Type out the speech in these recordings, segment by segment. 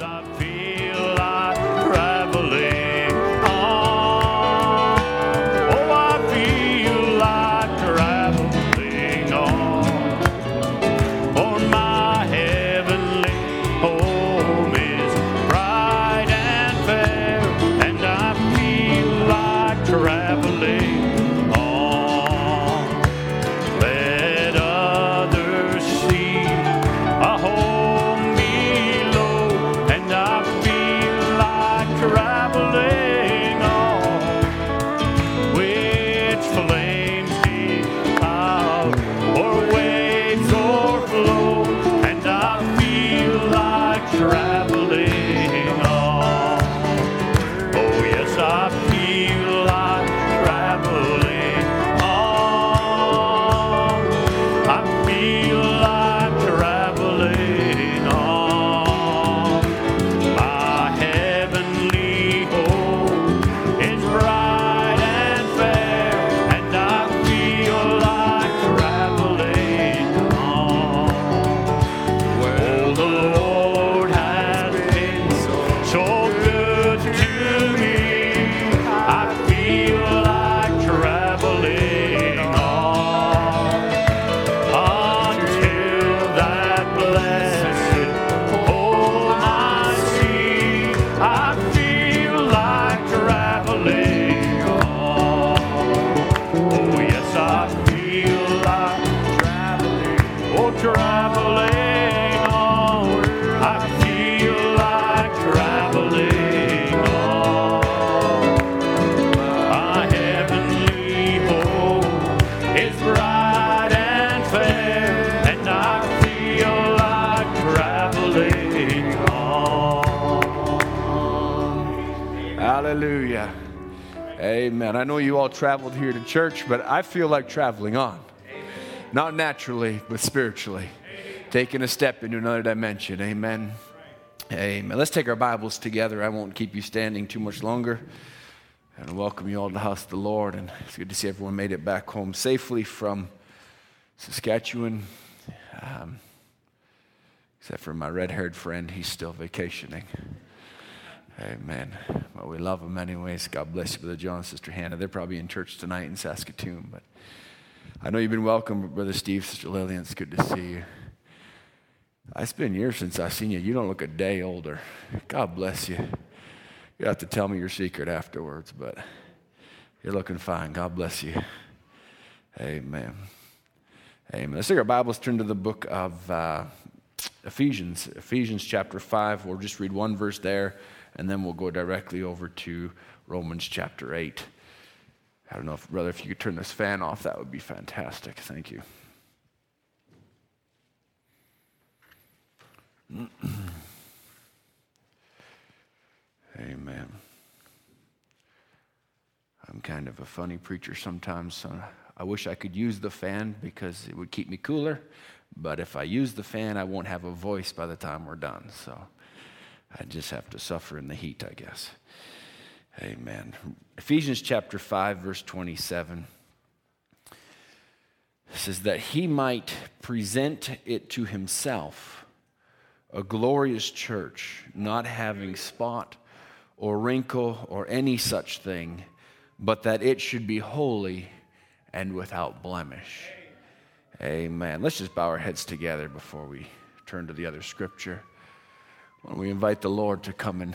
I I know you all traveled here to church, but I feel like traveling on. Not naturally, but spiritually. Taking a step into another dimension. Amen. Amen. Let's take our Bibles together. I won't keep you standing too much longer. And welcome you all to the house of the Lord. And it's good to see everyone made it back home safely from Saskatchewan. Um, except for my red haired friend, he's still vacationing. Amen. Well, we love them anyways. God bless you, Brother John Sister Hannah. They're probably in church tonight in Saskatoon, but I know you've been welcome, Brother Steve, Sister Lillian. It's good to see you. It's been years since I've seen you. You don't look a day older. God bless you. You have to tell me your secret afterwards, but you're looking fine. God bless you. Amen. Amen. Let's take our Bibles, turn to the book of uh, Ephesians, Ephesians chapter 5. We'll just read one verse there, and then we'll go directly over to Romans chapter 8. I don't know if, brother, if you could turn this fan off, that would be fantastic. Thank you. Amen. I'm kind of a funny preacher sometimes. So I wish I could use the fan because it would keep me cooler. But if I use the fan, I won't have a voice by the time we're done. So I just have to suffer in the heat, I guess. Amen. Ephesians chapter 5, verse 27 says that he might present it to himself a glorious church, not having spot or wrinkle or any such thing, but that it should be holy and without blemish. Amen. Let's just bow our heads together before we turn to the other scripture. When we invite the Lord to come and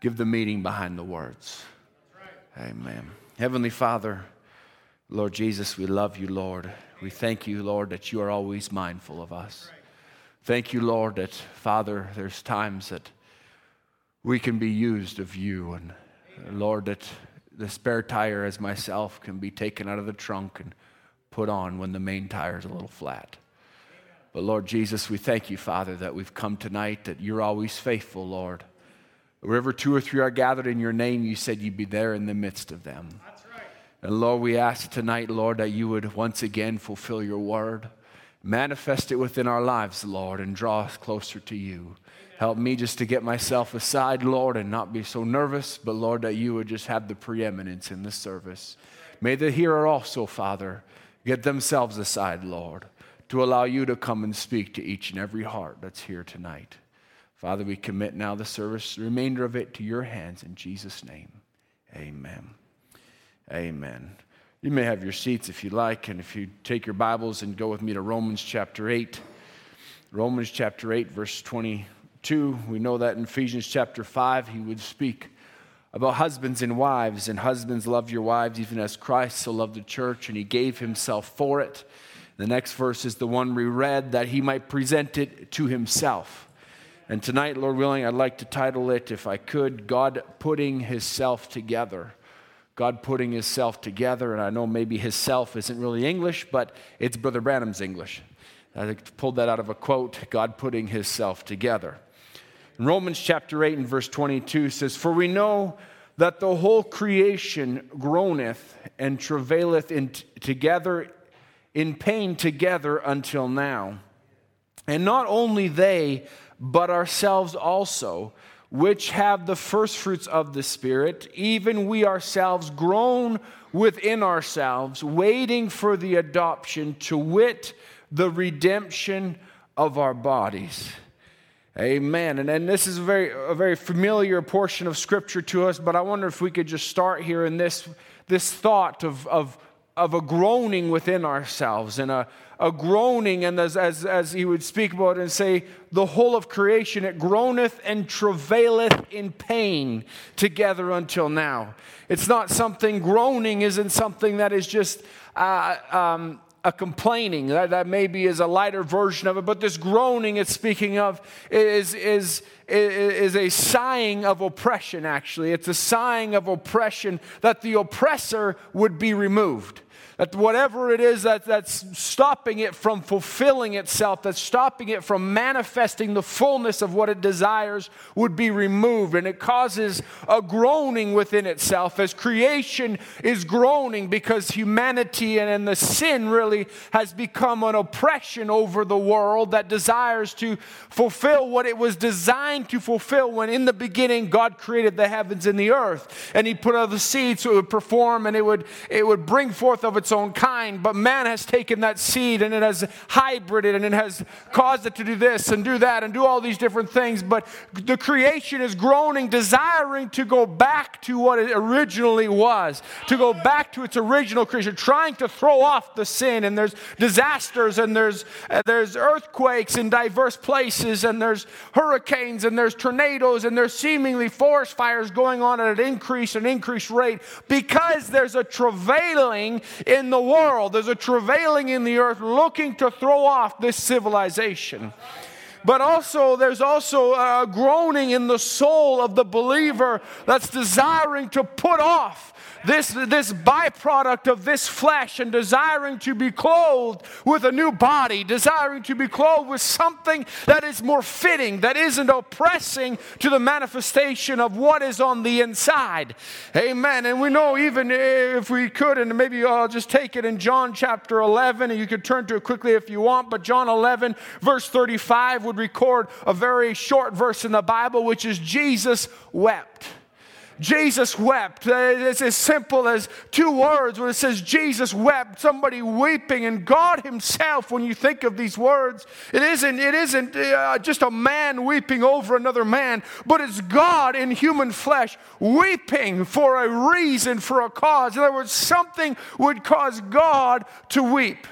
give the meaning behind the words. Amen. Heavenly Father, Lord Jesus, we love you, Lord. We thank you, Lord, that you are always mindful of us. Thank you, Lord, that, Father, there's times that we can be used of you. And, Lord, that the spare tire, as myself, can be taken out of the trunk and put on when the main tire is a little flat. But, Lord Jesus, we thank you, Father, that we've come tonight, that you're always faithful, Lord. Wherever two or three are gathered in your name, you said you'd be there in the midst of them. And Lord, we ask tonight, Lord, that you would once again fulfill your word. Manifest it within our lives, Lord, and draw us closer to you. Help me just to get myself aside, Lord, and not be so nervous, but Lord, that you would just have the preeminence in this service. May the hearer also, Father, get themselves aside, Lord, to allow you to come and speak to each and every heart that's here tonight. Father, we commit now the service, the remainder of it to your hands in Jesus' name. Amen. Amen. You may have your seats if you like, and if you take your Bibles and go with me to Romans chapter 8. Romans chapter 8, verse 22. We know that in Ephesians chapter 5, he would speak about husbands and wives, and husbands love your wives even as Christ so loved the church, and he gave himself for it. The next verse is the one we read that he might present it to himself. And tonight, Lord willing, I'd like to title it, if I could, God Putting His Self Together. God putting His self together, and I know maybe His self isn't really English, but it's Brother Branham's English. I pulled that out of a quote God putting His self together. In Romans chapter 8 and verse 22 says, For we know that the whole creation groaneth and travaileth in t- together in pain together until now. And not only they, but ourselves also, which have the firstfruits of the Spirit, even we ourselves groan within ourselves, waiting for the adoption, to wit, the redemption of our bodies. Amen. And, and this is a very, a very familiar portion of Scripture to us, but I wonder if we could just start here in this, this thought of, of, of a groaning within ourselves and a, a groaning, and as, as, as he would speak about it and say, the whole of creation, it groaneth and travaileth in pain together until now. It's not something, groaning isn't something that is just. Uh, um, a complaining. That, that maybe is a lighter version of it, but this groaning it's speaking of is, is, is a sighing of oppression, actually. It's a sighing of oppression that the oppressor would be removed. That whatever it is that, that's stopping it from fulfilling itself, that's stopping it from manifesting the fullness of what it desires, would be removed. And it causes a groaning within itself as creation is groaning because humanity and, and the sin really has become an oppression over the world that desires to fulfill what it was designed to fulfill when in the beginning God created the heavens and the earth. And He put out the seed so it would perform and it would, it would bring forth of its its own kind, but man has taken that seed and it has hybrided and it has caused it to do this and do that and do all these different things. But the creation is groaning, desiring to go back to what it originally was, to go back to its original creation, trying to throw off the sin. And there's disasters and there's, uh, there's earthquakes in diverse places and there's hurricanes and there's tornadoes and there's seemingly forest fires going on at an increase and increased rate because there's a travailing in in the world. There's a travailing in the earth looking to throw off this civilization. But also, there's also a groaning in the soul of the believer that's desiring to put off this, this byproduct of this flesh and desiring to be clothed with a new body, desiring to be clothed with something that is more fitting, that isn't oppressing to the manifestation of what is on the inside. Amen. And we know, even if we could, and maybe I'll just take it in John chapter 11, and you could turn to it quickly if you want, but John 11, verse 35, would record a very short verse in the Bible, which is Jesus wept. Jesus wept. Uh, it's as simple as two words when it says Jesus wept, somebody weeping. And God Himself, when you think of these words, it isn't, it isn't uh, just a man weeping over another man, but it's God in human flesh weeping for a reason, for a cause. In other words, something would cause God to weep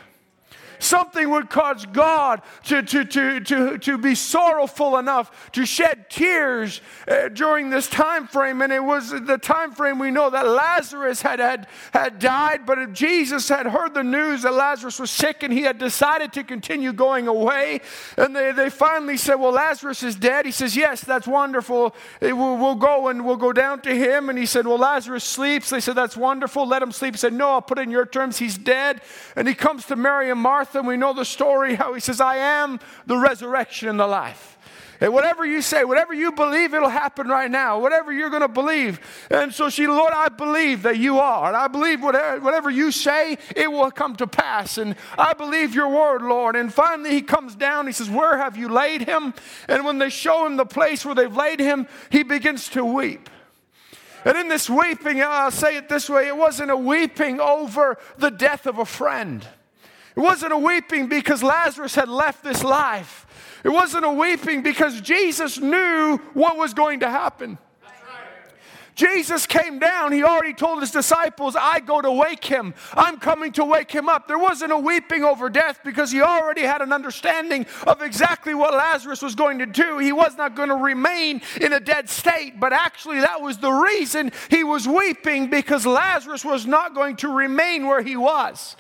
something would cause God to, to, to, to, to be sorrowful enough to shed tears uh, during this time frame. And it was the time frame we know that Lazarus had, had, had died, but Jesus had heard the news that Lazarus was sick and he had decided to continue going away. And they, they finally said, Well, Lazarus is dead. He says, Yes, that's wonderful. We'll, we'll go and we'll go down to him. And he said, Well, Lazarus sleeps. They said, That's wonderful. Let him sleep. He said, No, I'll put it in your terms. He's dead. And he comes to Mary and Martha Martha, and we know the story how he says, I am the resurrection and the life. And whatever you say, whatever you believe, it'll happen right now. Whatever you're going to believe. And so she, Lord, I believe that you are. And I believe whatever, whatever you say, it will come to pass. And I believe your word, Lord. And finally, he comes down. He says, Where have you laid him? And when they show him the place where they've laid him, he begins to weep. And in this weeping, I'll say it this way it wasn't a weeping over the death of a friend. It wasn't a weeping because Lazarus had left this life. It wasn't a weeping because Jesus knew what was going to happen. Jesus came down. He already told his disciples, I go to wake him. I'm coming to wake him up. There wasn't a weeping over death because he already had an understanding of exactly what Lazarus was going to do. He was not going to remain in a dead state, but actually, that was the reason he was weeping because Lazarus was not going to remain where he was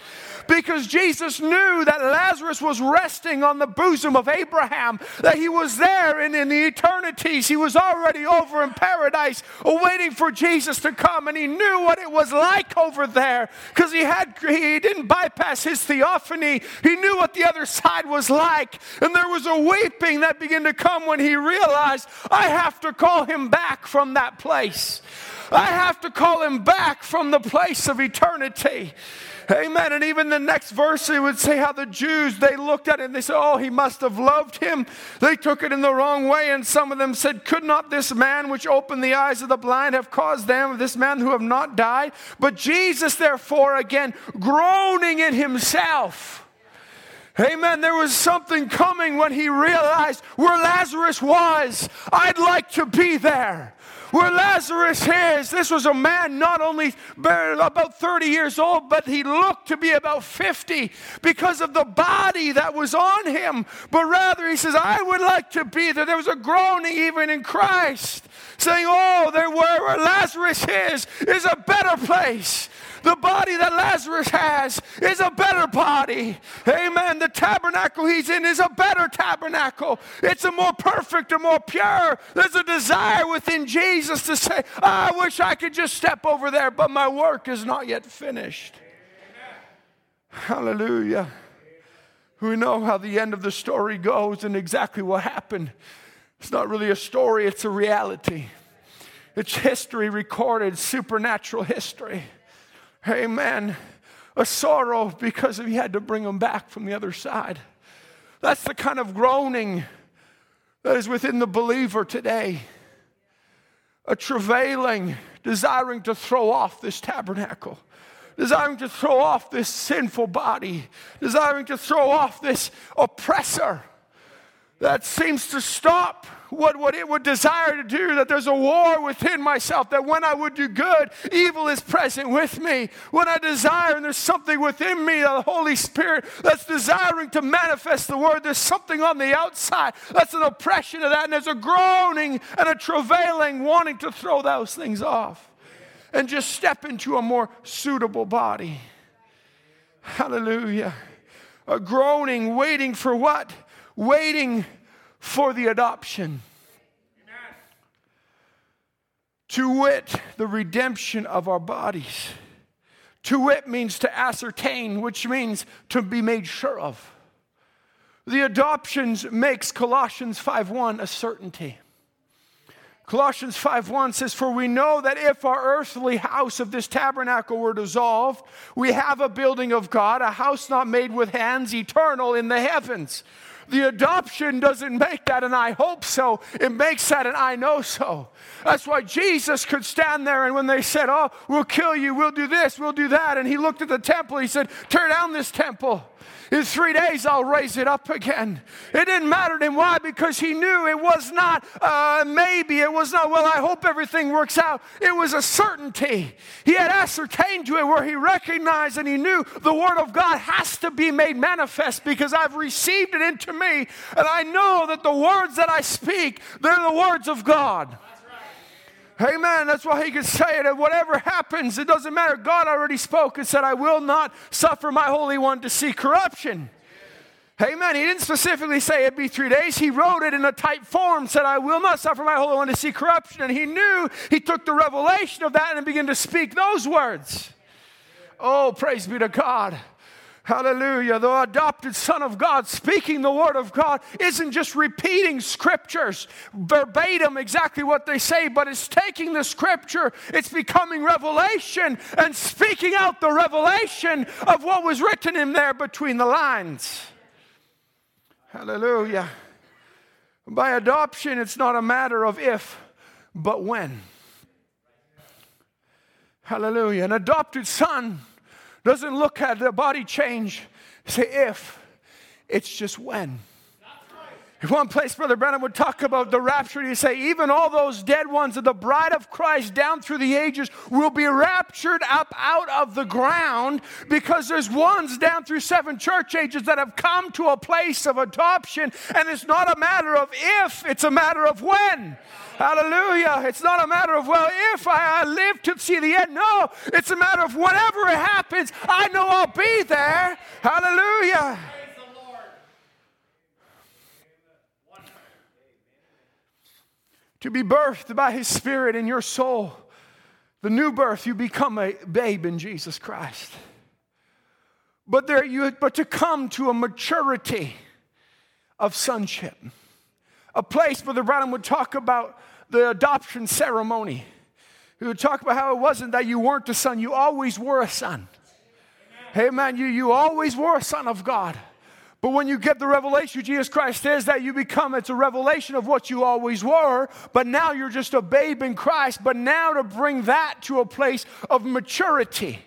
because Jesus knew that Lazarus was resting on the bosom of Abraham, that he was there and in the eternities. He was already over in paradise, waiting for Jesus to come, and he knew what it was like over there because he had he didn't bypass his theophany. He knew what the other side was like, and there was a weeping that began to come when he realized I have to call him back from that place. I have to call him back from the place of eternity. Amen. And even the next verse, it would say how the Jews, they looked at it and they said, Oh, he must have loved him. They took it in the wrong way. And some of them said, Could not this man which opened the eyes of the blind have caused them, this man who have not died? But Jesus, therefore, again, groaning in himself. Amen. There was something coming when he realized where Lazarus was. I'd like to be there where Lazarus is. This was a man not only about 30 years old, but he looked to be about 50 because of the body that was on him. But rather, he says, I would like to be there. There was a groaning even in Christ, saying, Oh, there where, Lazarus is, is a better place. The body that Lazarus has is a better body. Amen. The tabernacle he's in is a better tabernacle. It's a more perfect, a more pure. There's a desire within Jesus to say, ah, I wish I could just step over there, but my work is not yet finished. Hallelujah. We know how the end of the story goes and exactly what happened. It's not really a story, it's a reality. It's history recorded, supernatural history. Amen. A sorrow because he had to bring him back from the other side. That's the kind of groaning that is within the believer today. A travailing, desiring to throw off this tabernacle, desiring to throw off this sinful body, desiring to throw off this oppressor that seems to stop what, what it would desire to do, that there's a war within myself, that when I would do good, evil is present with me. When I desire, and there's something within me, the Holy Spirit, that's desiring to manifest the word, there's something on the outside that's an oppression of that, and there's a groaning and a travailing, wanting to throw those things off and just step into a more suitable body. Hallelujah. A groaning, waiting for what? Waiting for the adoption. To wit, the redemption of our bodies. To wit means to ascertain, which means to be made sure of. The adoptions makes Colossians 5:1 a certainty. Colossians 5:1 says, For we know that if our earthly house of this tabernacle were dissolved, we have a building of God, a house not made with hands, eternal in the heavens. The adoption doesn't make that, and I hope so. It makes that, and I know so. That's why Jesus could stand there, and when they said, Oh, we'll kill you, we'll do this, we'll do that, and he looked at the temple, he said, Tear down this temple. In three days, I'll raise it up again. It didn't matter to him. Why? Because he knew it was not uh, maybe. It was not, well, I hope everything works out. It was a certainty. He had ascertained to it where he recognized and he knew the Word of God has to be made manifest because I've received it into me. And I know that the words that I speak, they're the words of God. Amen. That's why he could say it. And whatever happens, it doesn't matter. God already spoke and said, I will not suffer my Holy One to see corruption. Amen. He didn't specifically say it'd be three days. He wrote it in a type form, said, I will not suffer my Holy One to see corruption. And he knew he took the revelation of that and began to speak those words. Oh, praise be to God. Hallelujah. The adopted Son of God speaking the Word of God isn't just repeating scriptures verbatim, exactly what they say, but it's taking the scripture, it's becoming revelation and speaking out the revelation of what was written in there between the lines. Hallelujah. By adoption, it's not a matter of if, but when. Hallelujah. An adopted son doesn't look at the body change, say if, it's just when. One place, Brother Branham would talk about the rapture. He'd say, even all those dead ones of the bride of Christ down through the ages will be raptured up out of the ground because there's ones down through seven church ages that have come to a place of adoption. And it's not a matter of if, it's a matter of when. Hallelujah. It's not a matter of, well, if I, I live to see the end. No, it's a matter of whenever it happens, I know I'll be there. Hallelujah. To be birthed by His Spirit in your soul. The new birth, you become a babe in Jesus Christ. But, there you, but to come to a maturity of sonship, a place where the Branham would talk about the adoption ceremony. He would talk about how it wasn't that you weren't a son, you always were a son. Amen. Amen. You, you always were a son of God. But when you get the revelation Jesus Christ is that you become, it's a revelation of what you always were, but now you're just a babe in Christ. But now to bring that to a place of maturity.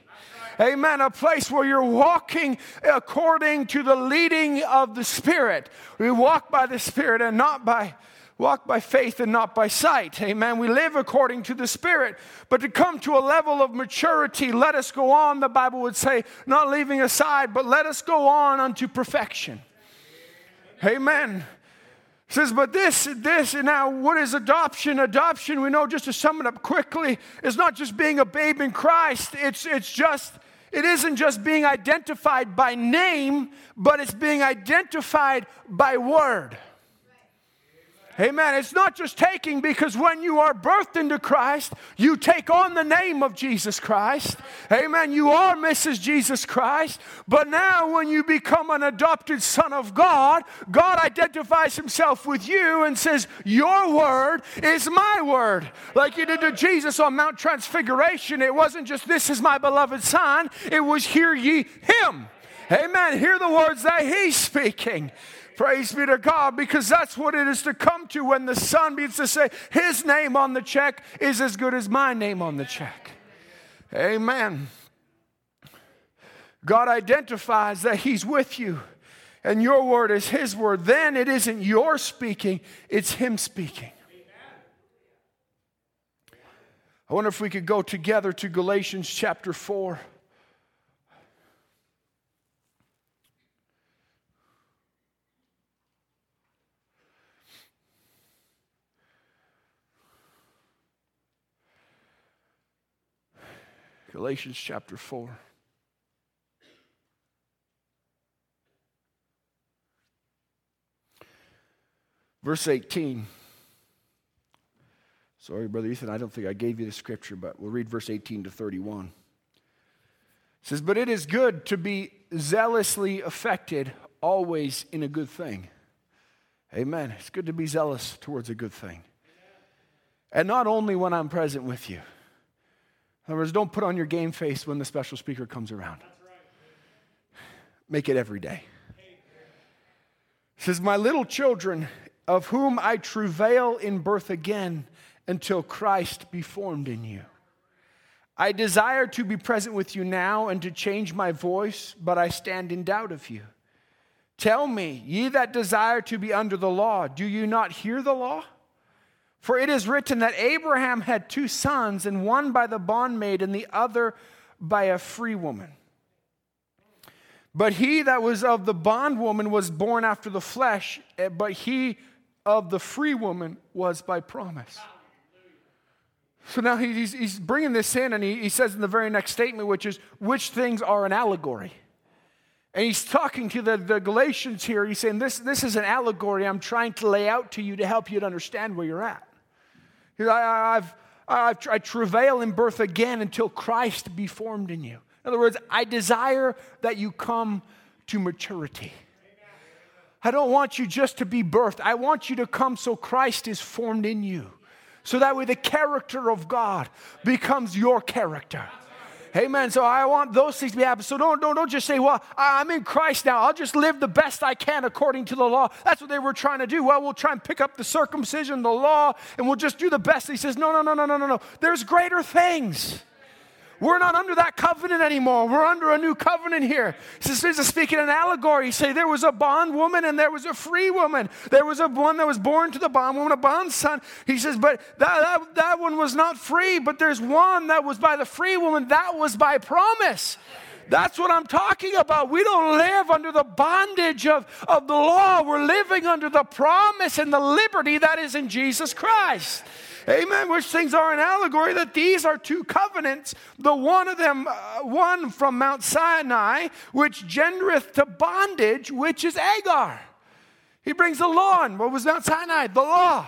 Amen. A place where you're walking according to the leading of the Spirit. We walk by the Spirit and not by walk by faith and not by sight. Amen. We live according to the Spirit. But to come to a level of maturity, let us go on, the Bible would say, not leaving aside, but let us go on unto perfection. Amen. It says, but this, this, and now what is adoption? Adoption, we know, just to sum it up quickly, is not just being a babe in Christ. It's, it's just, it isn't just being identified by name, but it's being identified by word. Amen. It's not just taking because when you are birthed into Christ, you take on the name of Jesus Christ. Amen. You are Mrs. Jesus Christ. But now, when you become an adopted son of God, God identifies himself with you and says, Your word is my word. Like he did to Jesus on Mount Transfiguration. It wasn't just, This is my beloved son, it was, Hear ye him. Amen. Hear the words that he's speaking. Praise be to God, because that's what it is to come to when the Son begins to say, His name on the check is as good as my name on the check. Amen. God identifies that He's with you, and your word is His word. Then it isn't your speaking, it's Him speaking. I wonder if we could go together to Galatians chapter 4. Galatians chapter 4. Verse 18. Sorry, Brother Ethan, I don't think I gave you the scripture, but we'll read verse 18 to 31. It says, But it is good to be zealously affected always in a good thing. Amen. It's good to be zealous towards a good thing. And not only when I'm present with you. In other words, don't put on your game face when the special speaker comes around. Make it every day. It says, My little children, of whom I travail in birth again until Christ be formed in you. I desire to be present with you now and to change my voice, but I stand in doubt of you. Tell me, ye that desire to be under the law, do you not hear the law? For it is written that Abraham had two sons, and one by the bondmaid, and the other by a free woman. But he that was of the bondwoman was born after the flesh, eh, but he of the free woman was by promise. So now he's, he's bringing this in, and he, he says in the very next statement, which is, which things are an allegory? And he's talking to the, the Galatians here. He's saying, this, this is an allegory I'm trying to lay out to you to help you to understand where you're at. I, I've, I've, I travail in birth again until Christ be formed in you. In other words, I desire that you come to maturity. I don't want you just to be birthed. I want you to come so Christ is formed in you. So that way the character of God becomes your character. Amen. So I want those things to be happening. So don't, don't, don't just say, well, I'm in Christ now. I'll just live the best I can according to the law. That's what they were trying to do. Well, we'll try and pick up the circumcision, the law, and we'll just do the best. He says, no, no, no, no, no, no, no. There's greater things. We're not under that covenant anymore. We're under a new covenant here. This is speaking an allegory. He say there was a bond woman and there was a free woman. There was a one that was born to the bond woman, a bond son. He says, but that, that, that one was not free, but there's one that was by the free woman. That was by promise. That's what I'm talking about. We don't live under the bondage of, of the law. We're living under the promise and the liberty that is in Jesus Christ. Amen. Which things are an allegory that these are two covenants. The one of them, uh, one from Mount Sinai, which gendereth to bondage, which is Agar. He brings the law in. What was Mount Sinai? The law,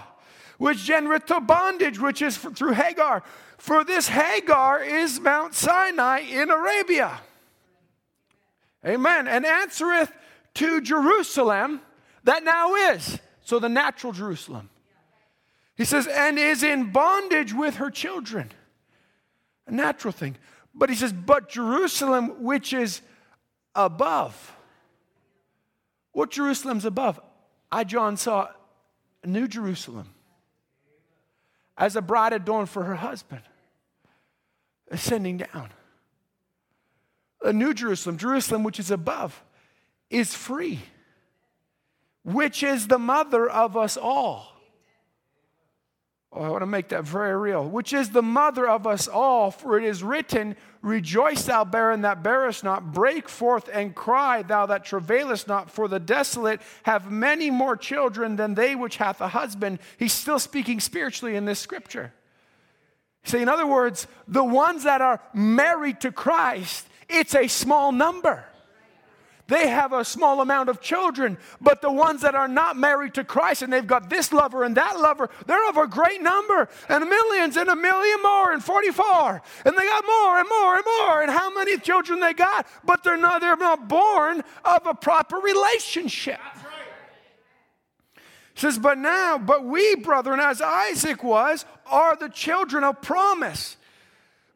which gendereth to bondage, which is through Hagar. For this Hagar is Mount Sinai in Arabia. Amen. And answereth to Jerusalem that now is. So the natural Jerusalem. He says, and is in bondage with her children. A natural thing. But he says, but Jerusalem, which is above. What Jerusalem's above? I, John, saw a new Jerusalem as a bride adorned for her husband, ascending down a new Jerusalem, Jerusalem which is above, is free, which is the mother of us all. Oh, I want to make that very real. Which is the mother of us all, for it is written, Rejoice, thou barren that bearest not, break forth and cry, thou that travailest not, for the desolate have many more children than they which hath a husband. He's still speaking spiritually in this scripture. See, in other words, the ones that are married to Christ it's a small number. They have a small amount of children, but the ones that are not married to Christ and they've got this lover and that lover, they're of a great number, and millions and a million more and 44. And they got more and more and more. And how many children they got? But they're not, they're not born of a proper relationship. says, but now, but we, brethren, as Isaac was, are the children of promise.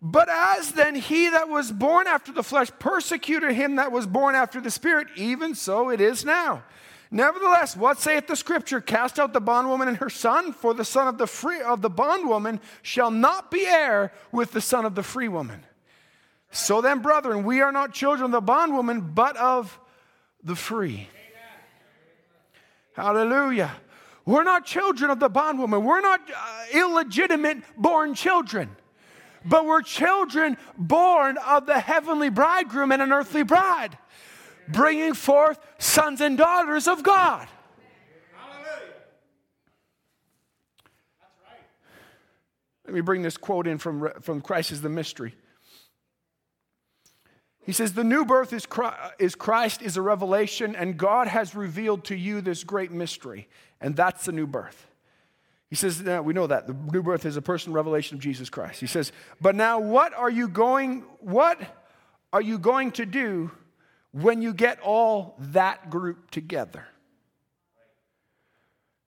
But as then he that was born after the flesh persecuted him that was born after the spirit, even so it is now. Nevertheless, what saith the scripture? Cast out the bondwoman and her son, for the son of the free of the bondwoman shall not be heir with the son of the free woman. So then, brethren, we are not children of the bondwoman, but of the free. Hallelujah. We're not children of the bondwoman. We're not uh, illegitimate born children but we're children born of the heavenly bridegroom and an earthly bride, bringing forth sons and daughters of God. Let me bring this quote in from, from Christ is the mystery. He says, The new birth is Christ, is Christ, is a revelation, and God has revealed to you this great mystery, and that's the new birth. He says, now we know that. The new birth is a personal revelation of Jesus Christ. He says, but now what are you going, what are you going to do when you get all that group together?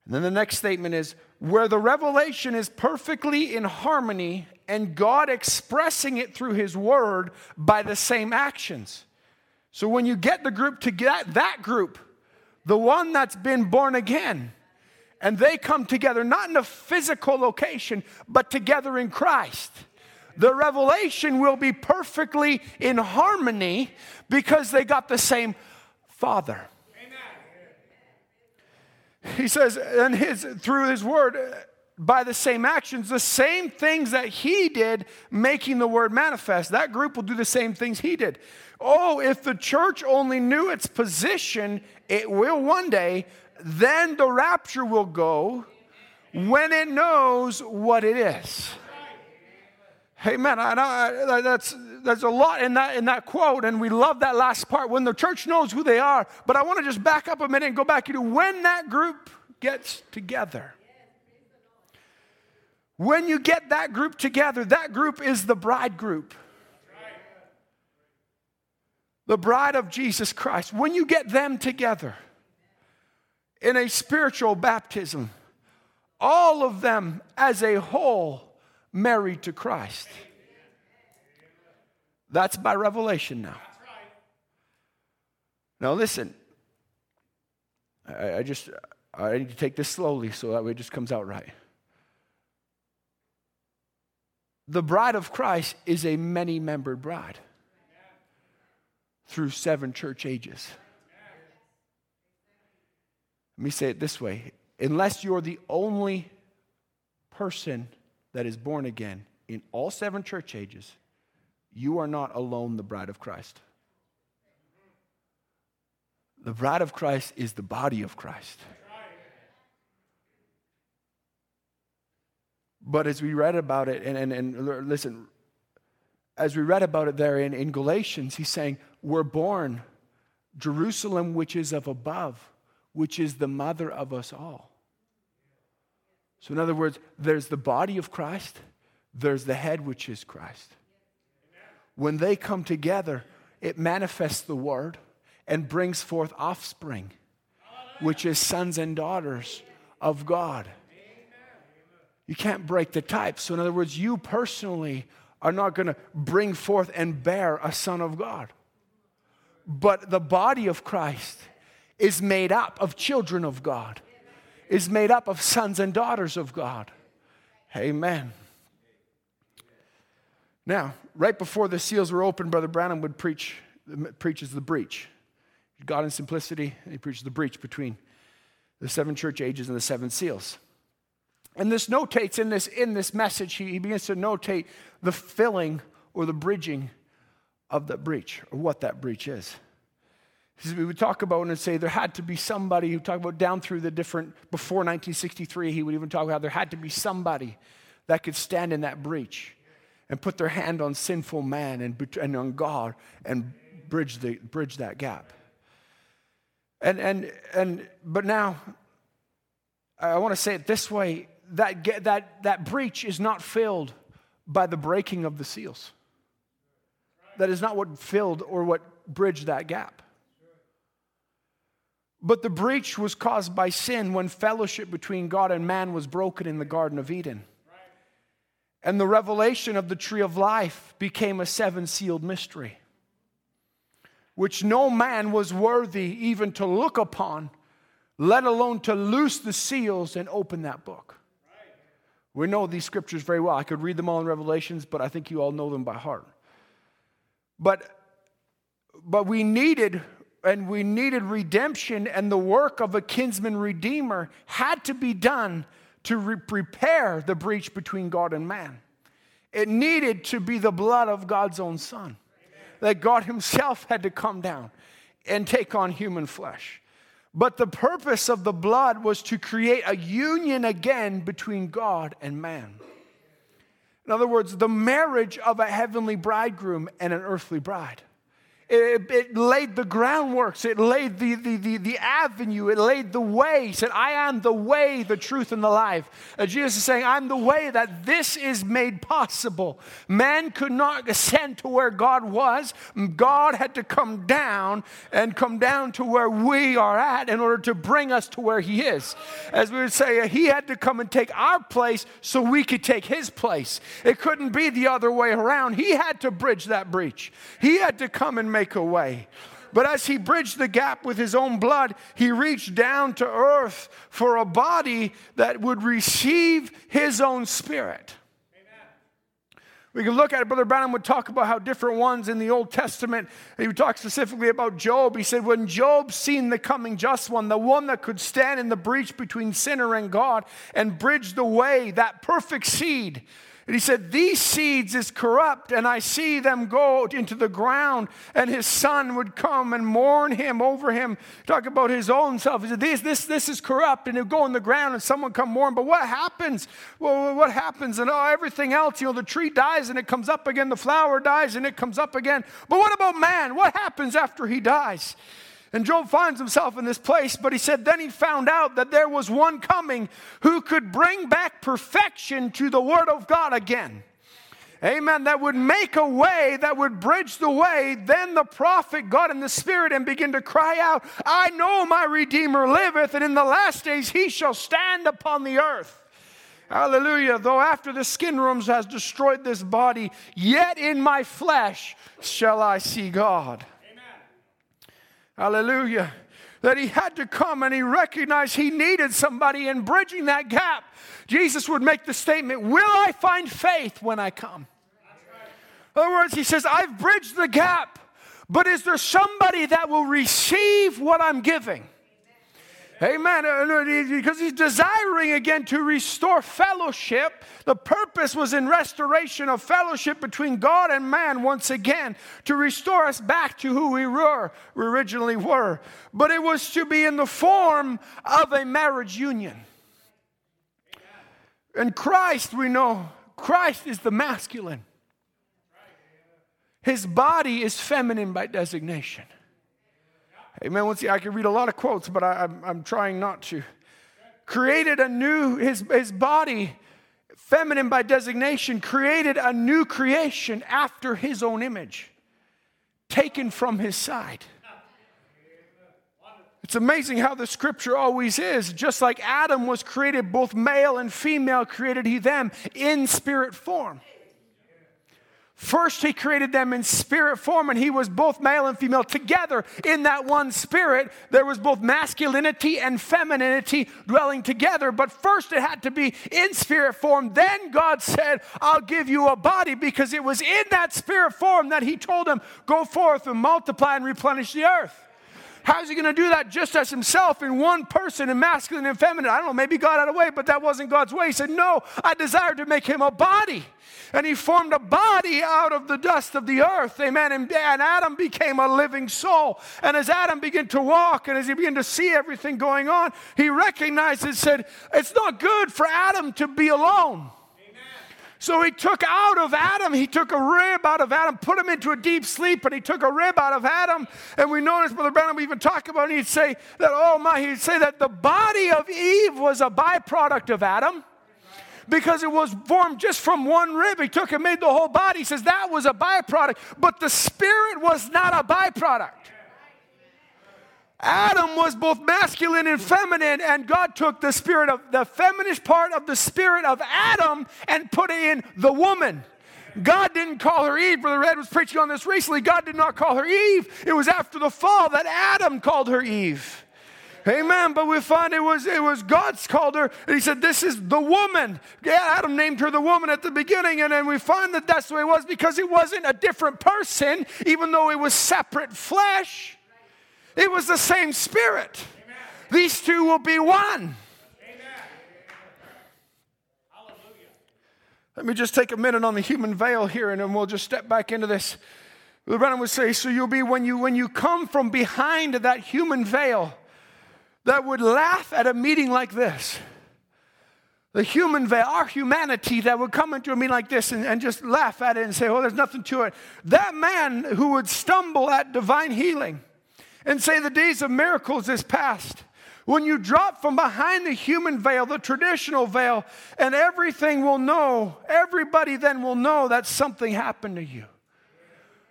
And then the next statement is where the revelation is perfectly in harmony and God expressing it through his word by the same actions. So when you get the group to get that group, the one that's been born again, and they come together, not in a physical location, but together in Christ. The revelation will be perfectly in harmony because they got the same Father. He says, and his, through his word, by the same actions, the same things that he did, making the word manifest. That group will do the same things he did. Oh, if the church only knew its position, it will one day then the rapture will go when it knows what it is. Amen. I, I, that's, that's a lot in that, in that quote, and we love that last part when the church knows who they are. But I want to just back up a minute and go back to when that group gets together. When you get that group together, that group is the bride group. The bride of Jesus Christ. When you get them together, in a spiritual baptism, all of them as a whole married to Christ. That's by revelation now. Now, listen, I, I, just I need to take this slowly so that way it just comes out right. the bride of Christ is a many membered bride through seven church ages. Let me say it this way unless you're the only person that is born again in all seven church ages, you are not alone the bride of Christ. The bride of Christ is the body of Christ. But as we read about it, and, and, and listen, as we read about it there in, in Galatians, he's saying, We're born Jerusalem, which is of above, which is the mother of us all. So, in other words, there's the body of Christ, there's the head, which is Christ. When they come together, it manifests the word and brings forth offspring, which is sons and daughters of God. You can't break the type. So, in other words, you personally are not going to bring forth and bear a son of God. But the body of Christ is made up of children of God, is made up of sons and daughters of God. Amen. Now, right before the seals were opened, Brother Branham would preach, preaches the breach. God in simplicity, and he preaches the breach between the seven church ages and the seven seals. And this notates in this, in this message, he, he begins to notate the filling or the bridging of that breach, or what that breach is. We would talk about and say there had to be somebody who talked about down through the different, before 1963, he would even talk about there had to be somebody that could stand in that breach and put their hand on sinful man and, and on God and bridge, the, bridge that gap. And, and, and, but now, I want to say it this way that, that, that breach is not filled by the breaking of the seals. That is not what filled or what bridged that gap. But the breach was caused by sin when fellowship between God and man was broken in the Garden of Eden. And the revelation of the tree of life became a seven sealed mystery, which no man was worthy even to look upon, let alone to loose the seals and open that book. We know these scriptures very well. I could read them all in Revelations, but I think you all know them by heart. But, but we needed and we needed redemption, and the work of a kinsman redeemer had to be done to re- prepare the breach between God and man. It needed to be the blood of God's own Son, that God Himself had to come down and take on human flesh. But the purpose of the blood was to create a union again between God and man. In other words, the marriage of a heavenly bridegroom and an earthly bride. It, it, laid the groundworks. It laid the, the, the, the, avenue. It laid the way. He said, I am the way, the truth, and the life. Uh, Jesus is saying, I'm the way that this is made possible. Man could not ascend to where God was. God had to come down and come down to where we are at in order to bring us to where He is. As we would say, uh, He had to come and take our place so we could take His place. It couldn't be the other way around. He had to bridge that breach. He had to come and make a way. But as he bridged the gap with his own blood, he reached down to earth for a body that would receive his own spirit. We can look at it. Brother Branham would talk about how different ones in the Old Testament, he would talk specifically about Job. He said, When Job seen the coming just one, the one that could stand in the breach between sinner and God and bridge the way, that perfect seed and he said, These seeds is corrupt, and I see them go into the ground, and his son would come and mourn him over him. Talk about his own self. He said, This, this, this is corrupt, and it would go in the ground, and someone come mourn. But what happens? Well, what happens? And oh, everything else, you know, the tree dies and it comes up again, the flower dies and it comes up again. But what about man? What happens after he dies? And Job finds himself in this place, but he said, then he found out that there was one coming who could bring back perfection to the Word of God again. Amen. That would make a way, that would bridge the way. Then the prophet got in the spirit and began to cry out, I know my Redeemer liveth, and in the last days he shall stand upon the earth. Hallelujah. Though after the skin rooms has destroyed this body, yet in my flesh shall I see God. Hallelujah. that he had to come and he recognized he needed somebody in bridging that gap. Jesus would make the statement, Will I find faith when I come? In other words, he says, I've bridged the gap, but is there somebody that will receive what I'm giving? Amen. Uh, because he's desiring again to restore fellowship. The purpose was in restoration of fellowship between God and man once again, to restore us back to who we were, we originally were. But it was to be in the form of a marriage union. And Christ, we know, Christ is the masculine. His body is feminine by designation. Amen. Once I can read a lot of quotes, but I, am I'm, I'm trying not to. Created a new, his, his body, feminine by designation, created a new creation after his own image, taken from his side. It's amazing how the scripture always is. Just like Adam was created, both male and female created he them in spirit form. First, he created them in spirit form, and he was both male and female together in that one spirit. There was both masculinity and femininity dwelling together, but first it had to be in spirit form. Then God said, I'll give you a body because it was in that spirit form that he told them, Go forth and multiply and replenish the earth. How's he going to do that just as himself in one person, in masculine and feminine? I don't know, maybe God had a way, but that wasn't God's way. He said, No, I desire to make him a body. And he formed a body out of the dust of the earth. Amen. And, and Adam became a living soul. And as Adam began to walk and as he began to see everything going on, he recognized and said, It's not good for Adam to be alone. So he took out of Adam, he took a rib out of Adam, put him into a deep sleep, and he took a rib out of Adam. And we noticed, Brother Branham we even talk about, it, he'd say that, oh my, he'd say that the body of Eve was a byproduct of Adam because it was formed just from one rib. He took and made the whole body. He says that was a byproduct, but the spirit was not a byproduct. Adam was both masculine and feminine, and God took the spirit of the feminine part of the spirit of Adam and put it in the woman. God didn't call her Eve. Brother Red was preaching on this recently. God did not call her Eve. It was after the fall that Adam called her Eve. Amen. But we find it was it was God's called her, and He said, "This is the woman." Yeah, Adam named her the woman at the beginning, and then we find that that's the way it was because it wasn't a different person, even though it was separate flesh. It was the same spirit. Amen. These two will be one. Let me just take a minute on the human veil here, and then we'll just step back into this. Branham would say, so you'll be when you when you come from behind that human veil that would laugh at a meeting like this. The human veil, our humanity that would come into a meeting like this and, and just laugh at it and say, oh, there's nothing to it. That man who would stumble at divine healing and say the days of miracles is past. When you drop from behind the human veil, the traditional veil, and everything will know, everybody then will know that something happened to you.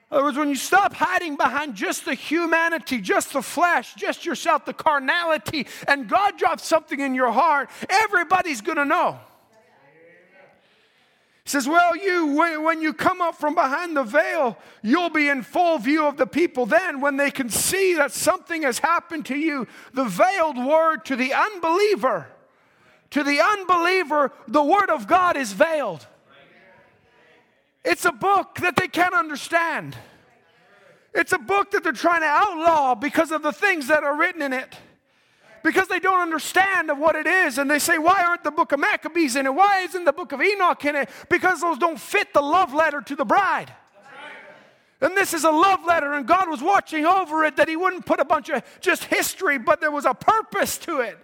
In other words, when you stop hiding behind just the humanity, just the flesh, just yourself, the carnality, and God drops something in your heart, everybody's to know. Says, Well, you, when you come up from behind the veil, you'll be in full view of the people. Then, when they can see that something has happened to you, the veiled word to the unbeliever, to the unbeliever, the word of God is veiled. It's a book that they can't understand. It's a book that they're trying to outlaw because of the things that are written in it. Because they don't understand of what it is. And they say, why aren't the book of Maccabees in it? Why isn't the book of Enoch in it? Because those don't fit the love letter to the bride. And this is a love letter, and God was watching over it that He wouldn't put a bunch of just history, but there was a purpose to it.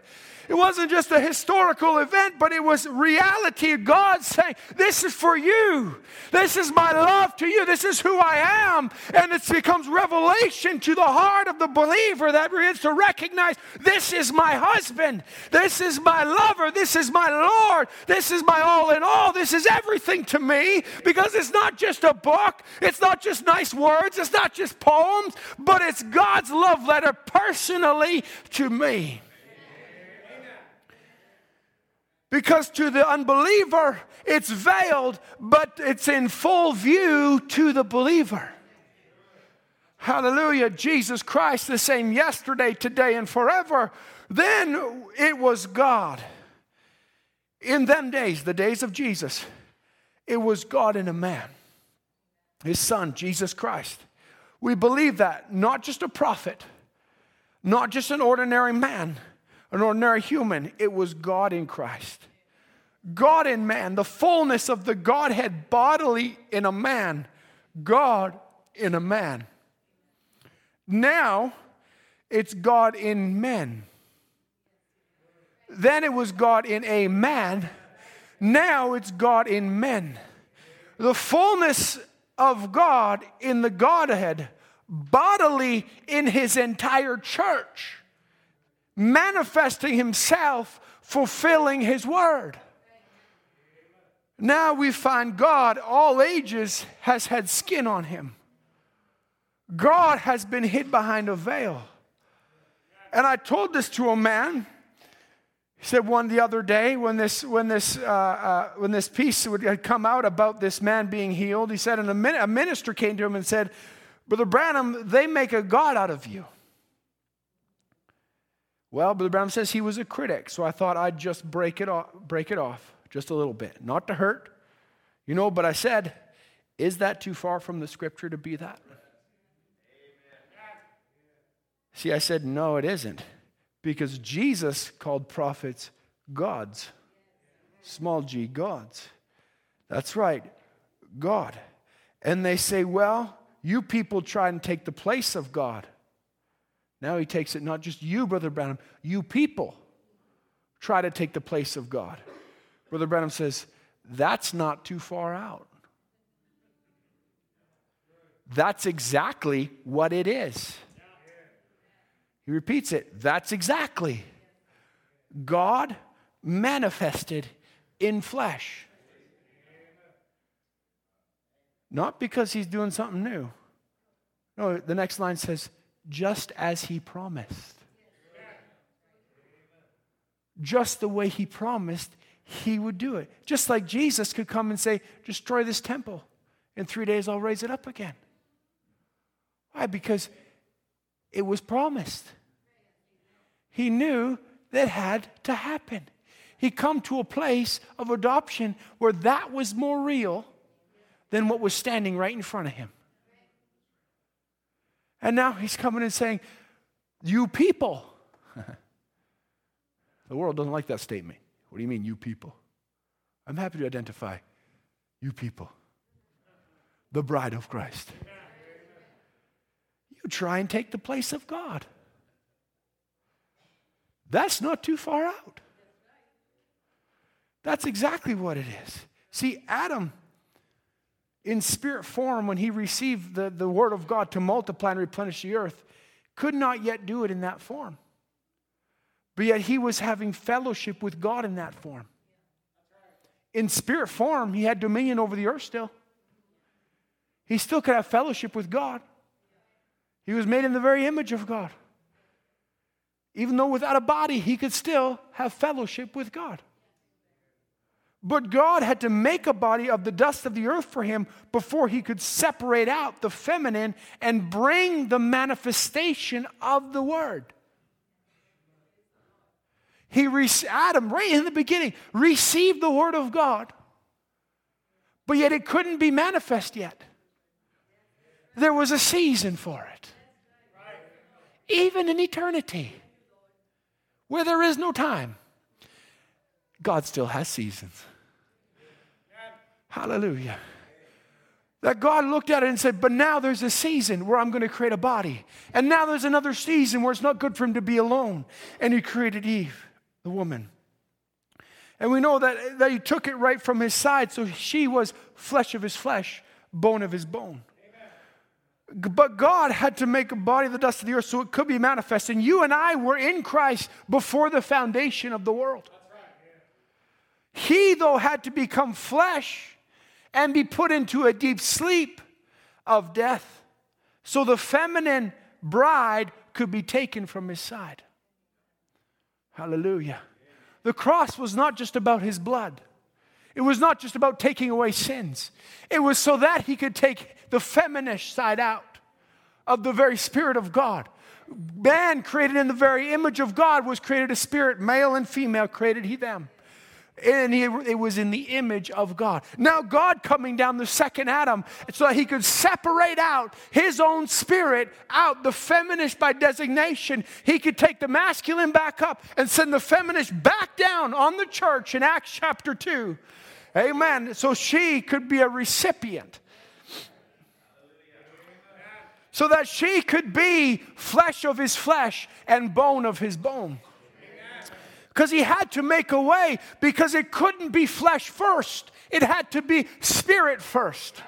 It wasn't just a historical event, but it was reality. God saying, This is for you. This is my love to you. This is who I am. And it becomes revelation to the heart of the believer that that is to recognize this is my husband. This is my lover. This is my Lord. This is my all in all. This is everything to me because it's not just a book, it's not just nice words, it's not just poems, but it's God's love letter personally to me. Because to the unbeliever, it's veiled, but it's in full view to the believer. hallelujah, Jesus Christ, the same yesterday, today, and forever, then it was God. In them days, the days of Jesus, it was God in a man, his son, Jesus Christ. We believe that, not just a prophet, not just an ordinary man, an ordinary human, it was God in Christ. God in man, the fullness of the Godhead bodily in a man, God in a man. Now it's God in men. Then it was God in a man. Now it's God in men. The fullness of God in the Godhead, bodily in his entire church, manifesting himself, fulfilling his word. Now we find God, all ages, has had skin on him. God has been hid behind a veil. And I told this to a man. He said one the other day when this, when this, uh, uh, when this piece would, had come out about this man being healed, he said, and a, min- a minister came to him and said, Brother Branham, they make a God out of you. Well, Brother Branham says he was a critic, so I thought I'd just break it off, break it off just a little bit, not to hurt, you know. But I said, is that too far from the scripture to be that? See, I said, no, it isn't. Because Jesus called prophets gods, small g, gods. That's right, God. And they say, well, you people try and take the place of God. Now he takes it not just you, Brother Branham, you people try to take the place of God. Brother Branham says, that's not too far out. That's exactly what it is. He repeats it. That's exactly. God manifested in flesh. Not because he's doing something new. No, the next line says, just as he promised. Just the way he promised, he would do it. Just like Jesus could come and say, Destroy this temple. In three days, I'll raise it up again. Why? Because it was promised. He knew that had to happen. He come to a place of adoption where that was more real than what was standing right in front of him. And now he's coming and saying, You people. the world doesn't like that statement. What do you mean, you people? I'm happy to identify you people, the bride of Christ. You try and take the place of God. That's not too far out. That's exactly what it is. See, Adam, in spirit form, when he received the, the word of God to multiply and replenish the earth, could not yet do it in that form. But yet he was having fellowship with God in that form. In spirit form, he had dominion over the earth still. He still could have fellowship with God. He was made in the very image of God. Even though without a body, he could still have fellowship with God. But God had to make a body of the dust of the earth for him before he could separate out the feminine and bring the manifestation of the Word. He re- Adam, right in the beginning, received the word of God, but yet it couldn't be manifest yet. There was a season for it. Even in eternity, where there is no time, God still has seasons. Hallelujah. That God looked at it and said, But now there's a season where I'm going to create a body. And now there's another season where it's not good for him to be alone. And he created Eve the woman. And we know that, that he took it right from his side, so she was flesh of his flesh, bone of his bone. But God had to make a body of the dust of the earth so it could be manifest. And you and I were in Christ before the foundation of the world. Right, yeah. He, though, had to become flesh and be put into a deep sleep of death so the feminine bride could be taken from his side. Hallelujah. The cross was not just about his blood. It was not just about taking away sins. It was so that he could take the feminine side out. of the very Spirit of God. Man created in the very image of God was created a spirit, male and female created he them. And he, it was in the image of God. Now, God coming down the second Adam so that he could separate out his own spirit out, the feminist by designation. He could take the masculine back up and send the feminist back down on the church in Acts chapter 2. Amen. So she could be a recipient so that she could be flesh of his flesh and bone of his bone. Because he had to make a way, because it couldn't be flesh first, it had to be spirit first.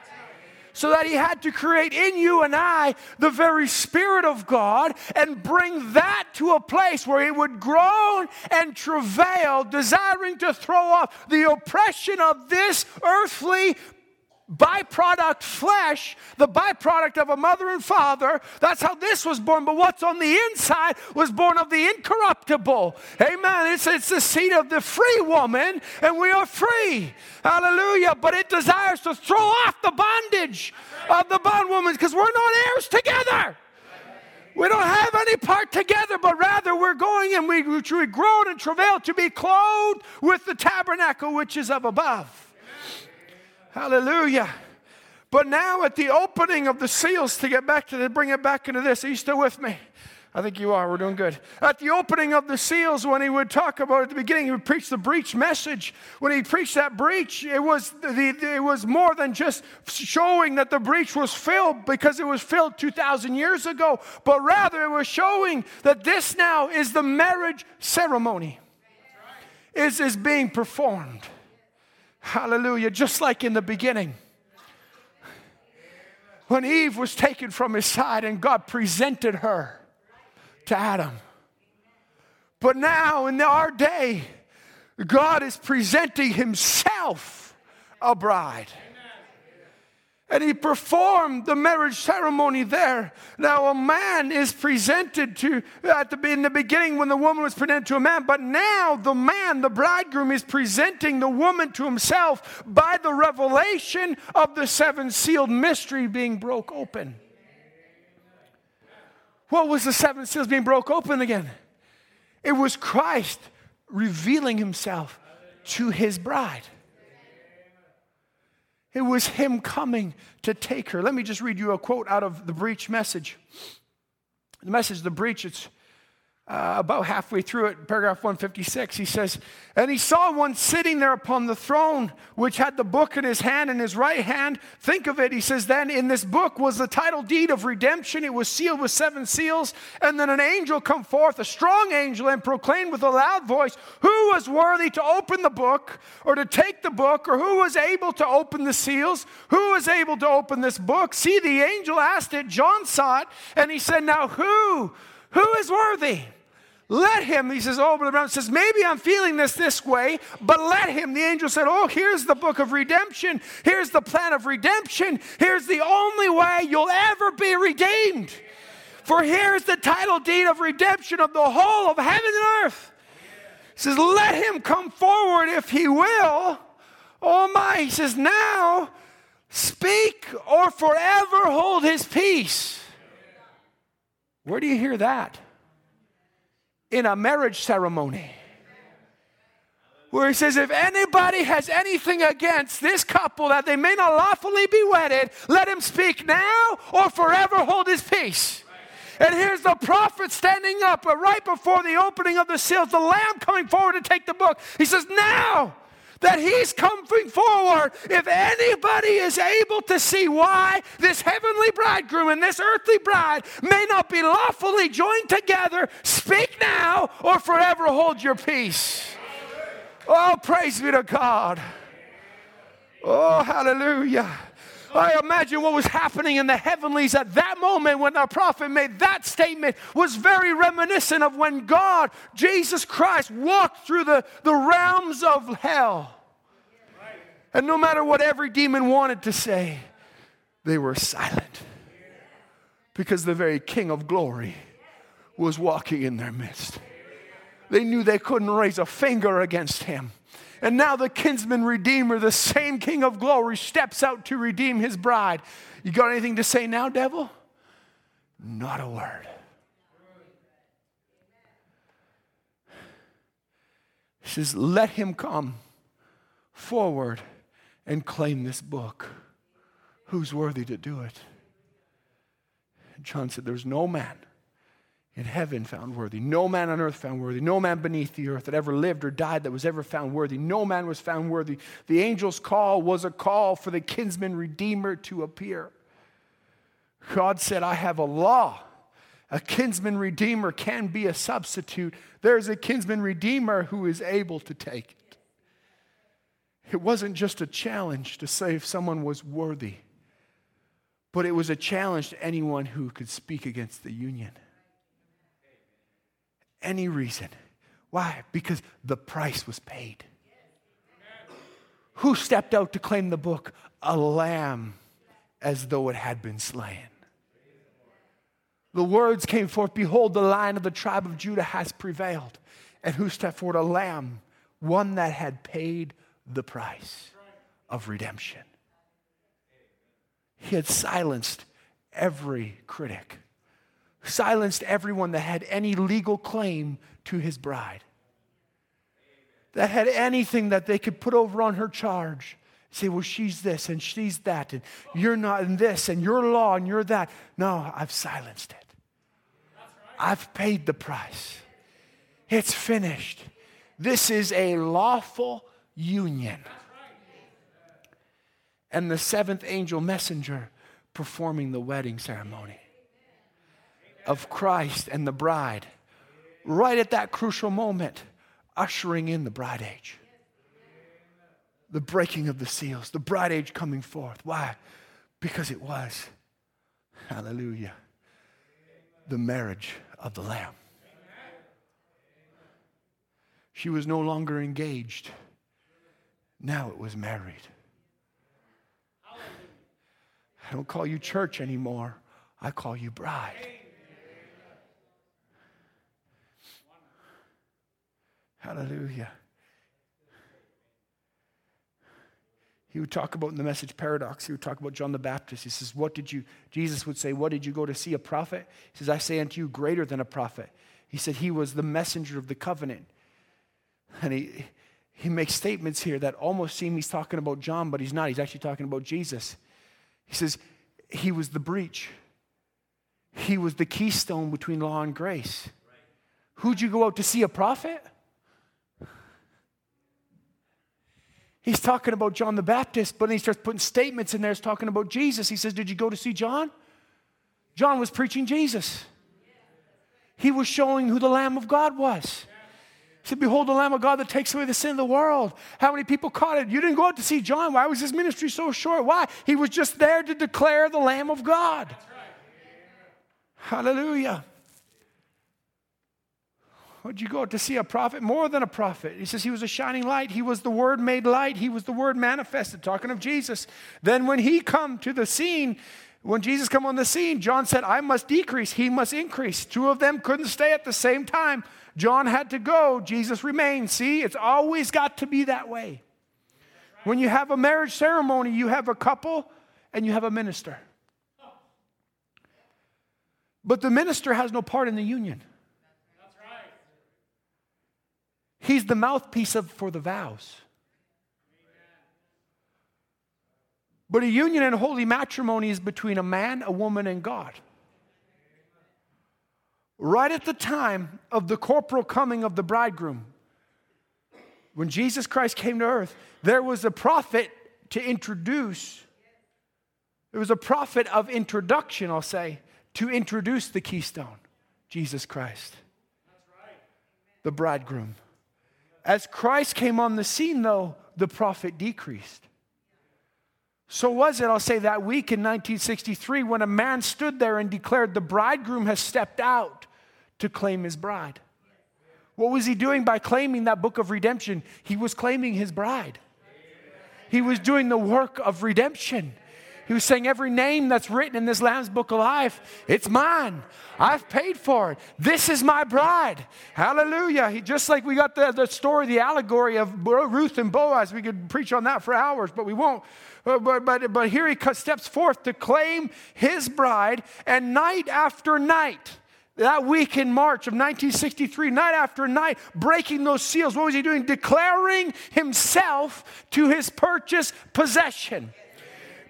So that he had to create in you and I the very Spirit of God and bring that to a place where it would groan and travail, desiring to throw off the oppression of this earthly byproduct flesh, the byproduct of a mother and father. That's how this was born. But what's on the inside was born of the incorruptible. Amen. It's, it's the seed of the free woman, and we are free. Hallelujah. But it desires to throw off the bondage of the bondwoman because we're not heirs together. We don't have any part together, but rather we're going and we, we groan and travail to be clothed with the tabernacle which is of above. Hallelujah. But now at the opening of the seals, to get back to the, bring it back into this, are you still with me? I think you are. We're doing good. At the opening of the seals, when he would talk about at the beginning, he would preach the breach message. When he preached that breach, it was, the, it was more than just showing that the breach was filled because it was filled 2,000 years ago, but rather it was showing that this now is the marriage ceremony, is, is being performed. Hallelujah. Just like in the beginning. When Eve was taken from his side and God presented her to Adam. But now, in our day, God is presenting himself a bride and he performed the marriage ceremony there. Now, a man is presented to, at the, in the beginning when the woman was presented to a man, but now the man, the bridegroom, is presenting the woman to himself by the revelation of the seven sealed mystery being broke open. What was the seven seals being broke open again? It was Christ revealing himself to his bride. It was him coming to take her. Let me just read you a quote out of the breach message. The message, the breach, it's uh, about halfway through it, paragraph 156, he says, And he saw one sitting there upon the throne, which had the book in his hand, in his right hand. Think of it, he says, Then in this book was the title deed of redemption. It was sealed with seven seals. And then an angel come forth, a strong angel, and proclaimed with a loud voice, Who was worthy to open the book, or to take the book, or who was able to open the seals? Who was able to open this book? See, the angel asked it, John saw it, and he said, Now who? Who is worthy? Let him, he says, oh, Brother Branham says, maybe I'm feeling this this way, but let him. The angel said, oh, here's the book of redemption. Here's the plan of redemption. Here's the only way you'll ever be redeemed. For here's the title deed of redemption of the whole of heaven and earth. He says, let him come forward if he will. Oh my, he says, now speak or forever hold his peace. Where do you hear that? in a marriage ceremony where he says, If anybody has anything against this couple that they may not lawfully be wedded, let him speak now or forever hold his peace. And here's the prophet standing up uh, right before the opening of the seals, the lamb coming forward to take the book. He says, Now that he's coming forward. If anybody is able to see why this heavenly bridegroom and this earthly bride may not be lawfully joined together, speak now or forever hold your peace. Oh, praise be to God. Oh, hallelujah. I imagine what was happening in the heavenlies at that moment when our prophet made that statement was very reminiscent of when God, Jesus Christ, walked through the, the realms of hell. And no matter what every demon wanted to say, they were silent because the very King of glory was walking in their midst. They knew they couldn't raise a finger against him. And now the kinsman redeemer, the same King of glory, steps out to redeem his bride. You got anything to say now, devil? Not a word. He says, Let him come forward and claim this book. Who's worthy to do it? John said, There's no man in heaven found worthy, no man on earth found worthy, no man beneath the earth that ever lived or died that was ever found worthy. No man was found worthy. The angel's call was a call for the kinsman redeemer to appear. God said, I have a law. A kinsman redeemer can be a substitute. There's a kinsman redeemer who is able to take it. It wasn't just a challenge to say if someone was worthy, but it was a challenge to anyone who could speak against the union. Any reason. Why? Because the price was paid. Who stepped out to claim the book? A lamb as though it had been slain the words came forth Behold, the lion of the tribe of Judah has prevailed. And who stepped forward? A lamb, one that had paid the price of redemption. He had silenced every critic, silenced everyone that had any legal claim to his bride, that had anything that they could put over on her charge. Say, well, she's this and she's that, and you're not in this, and you're law and you're that. No, I've silenced it. I've paid the price. It's finished. This is a lawful union. And the seventh angel messenger performing the wedding ceremony of Christ and the bride, right at that crucial moment, ushering in the bride age. The breaking of the seals, the bride age coming forth. Why? Because it was. Hallelujah the marriage of the Lamb. She was no longer engaged. Now it was married. I don't call you church anymore. I call you bride. Hallelujah. he would talk about in the message paradox, he would talk about John the Baptist. He says, What did you, Jesus would say, What did you go to see? A prophet? He says, I say unto you, greater than a prophet. He said, He was the messenger of the covenant. And he, he makes statements here that almost seem he's talking about John, but he's not. He's actually talking about Jesus. He says, He was the breach, He was the keystone between law and grace. Who'd you go out to see? A prophet? He's talking about John the Baptist, but then he starts putting statements in there. He's talking about Jesus. He says, Did you go to see John? John was preaching Jesus. He was showing who the Lamb of God was. He said, Behold, the Lamb of God that takes away the sin of the world. How many people caught it? You didn't go out to see John. Why was his ministry so short? Why? He was just there to declare the Lamb of God. Hallelujah. Would you go to see a prophet? More than a prophet. He says he was a shining light. He was the word made light. He was the word manifested, talking of Jesus. Then when he come to the scene, when Jesus come on the scene, John said, I must decrease, he must increase. Two of them couldn't stay at the same time. John had to go, Jesus remained. See, it's always got to be that way. When you have a marriage ceremony, you have a couple and you have a minister. But the minister has no part in the union. He's the mouthpiece of, for the vows. But a union and holy matrimony is between a man, a woman, and God. Right at the time of the corporal coming of the bridegroom, when Jesus Christ came to earth, there was a prophet to introduce, there was a prophet of introduction, I'll say, to introduce the keystone, Jesus Christ, the bridegroom. As Christ came on the scene, though, the prophet decreased. So was it, I'll say, that week in 1963 when a man stood there and declared, The bridegroom has stepped out to claim his bride. What was he doing by claiming that book of redemption? He was claiming his bride. He was doing the work of redemption. He was saying, Every name that's written in this Lamb's Book of Life, it's mine. I've paid for it. This is my bride. Hallelujah. He, just like we got the, the story, the allegory of Ruth and Boaz. We could preach on that for hours, but we won't. But, but, but, but here he steps forth to claim his bride, and night after night, that week in March of 1963, night after night, breaking those seals. What was he doing? Declaring himself to his purchased possession.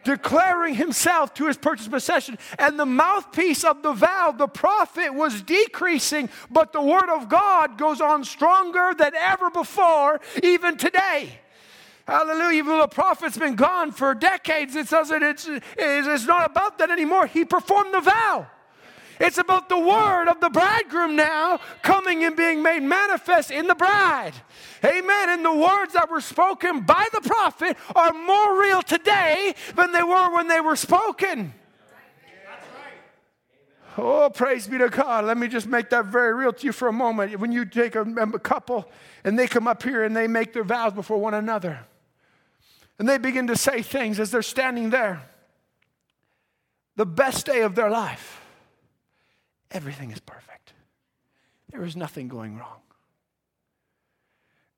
Declaring himself to his purchased possession. And the mouthpiece of the vow, the prophet, was decreasing, but the word of God goes on stronger than ever before, even today. Hallelujah. Even though the prophet's been gone for decades, it that it's, it's not about that anymore. He performed the vow. It's about the word of the bridegroom now coming and being made manifest in the bride. Amen. And the words that were spoken by the prophet are more real today than they were when they were spoken. Oh, praise be to God. Let me just make that very real to you for a moment. When you take a, a couple and they come up here and they make their vows before one another, and they begin to say things as they're standing there, the best day of their life everything is perfect. There is nothing going wrong.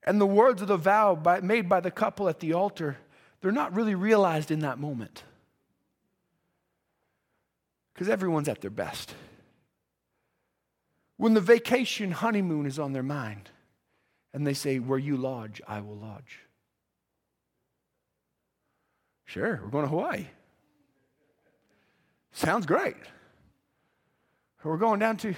And the words of the vow by, made by the couple at the altar, they're not really realized in that moment. Because everyone's at their best. When the vacation honeymoon is on their mind, and they say, Where you lodge, I will lodge. Sure, we're going to Hawaii. Sounds great or we're going down to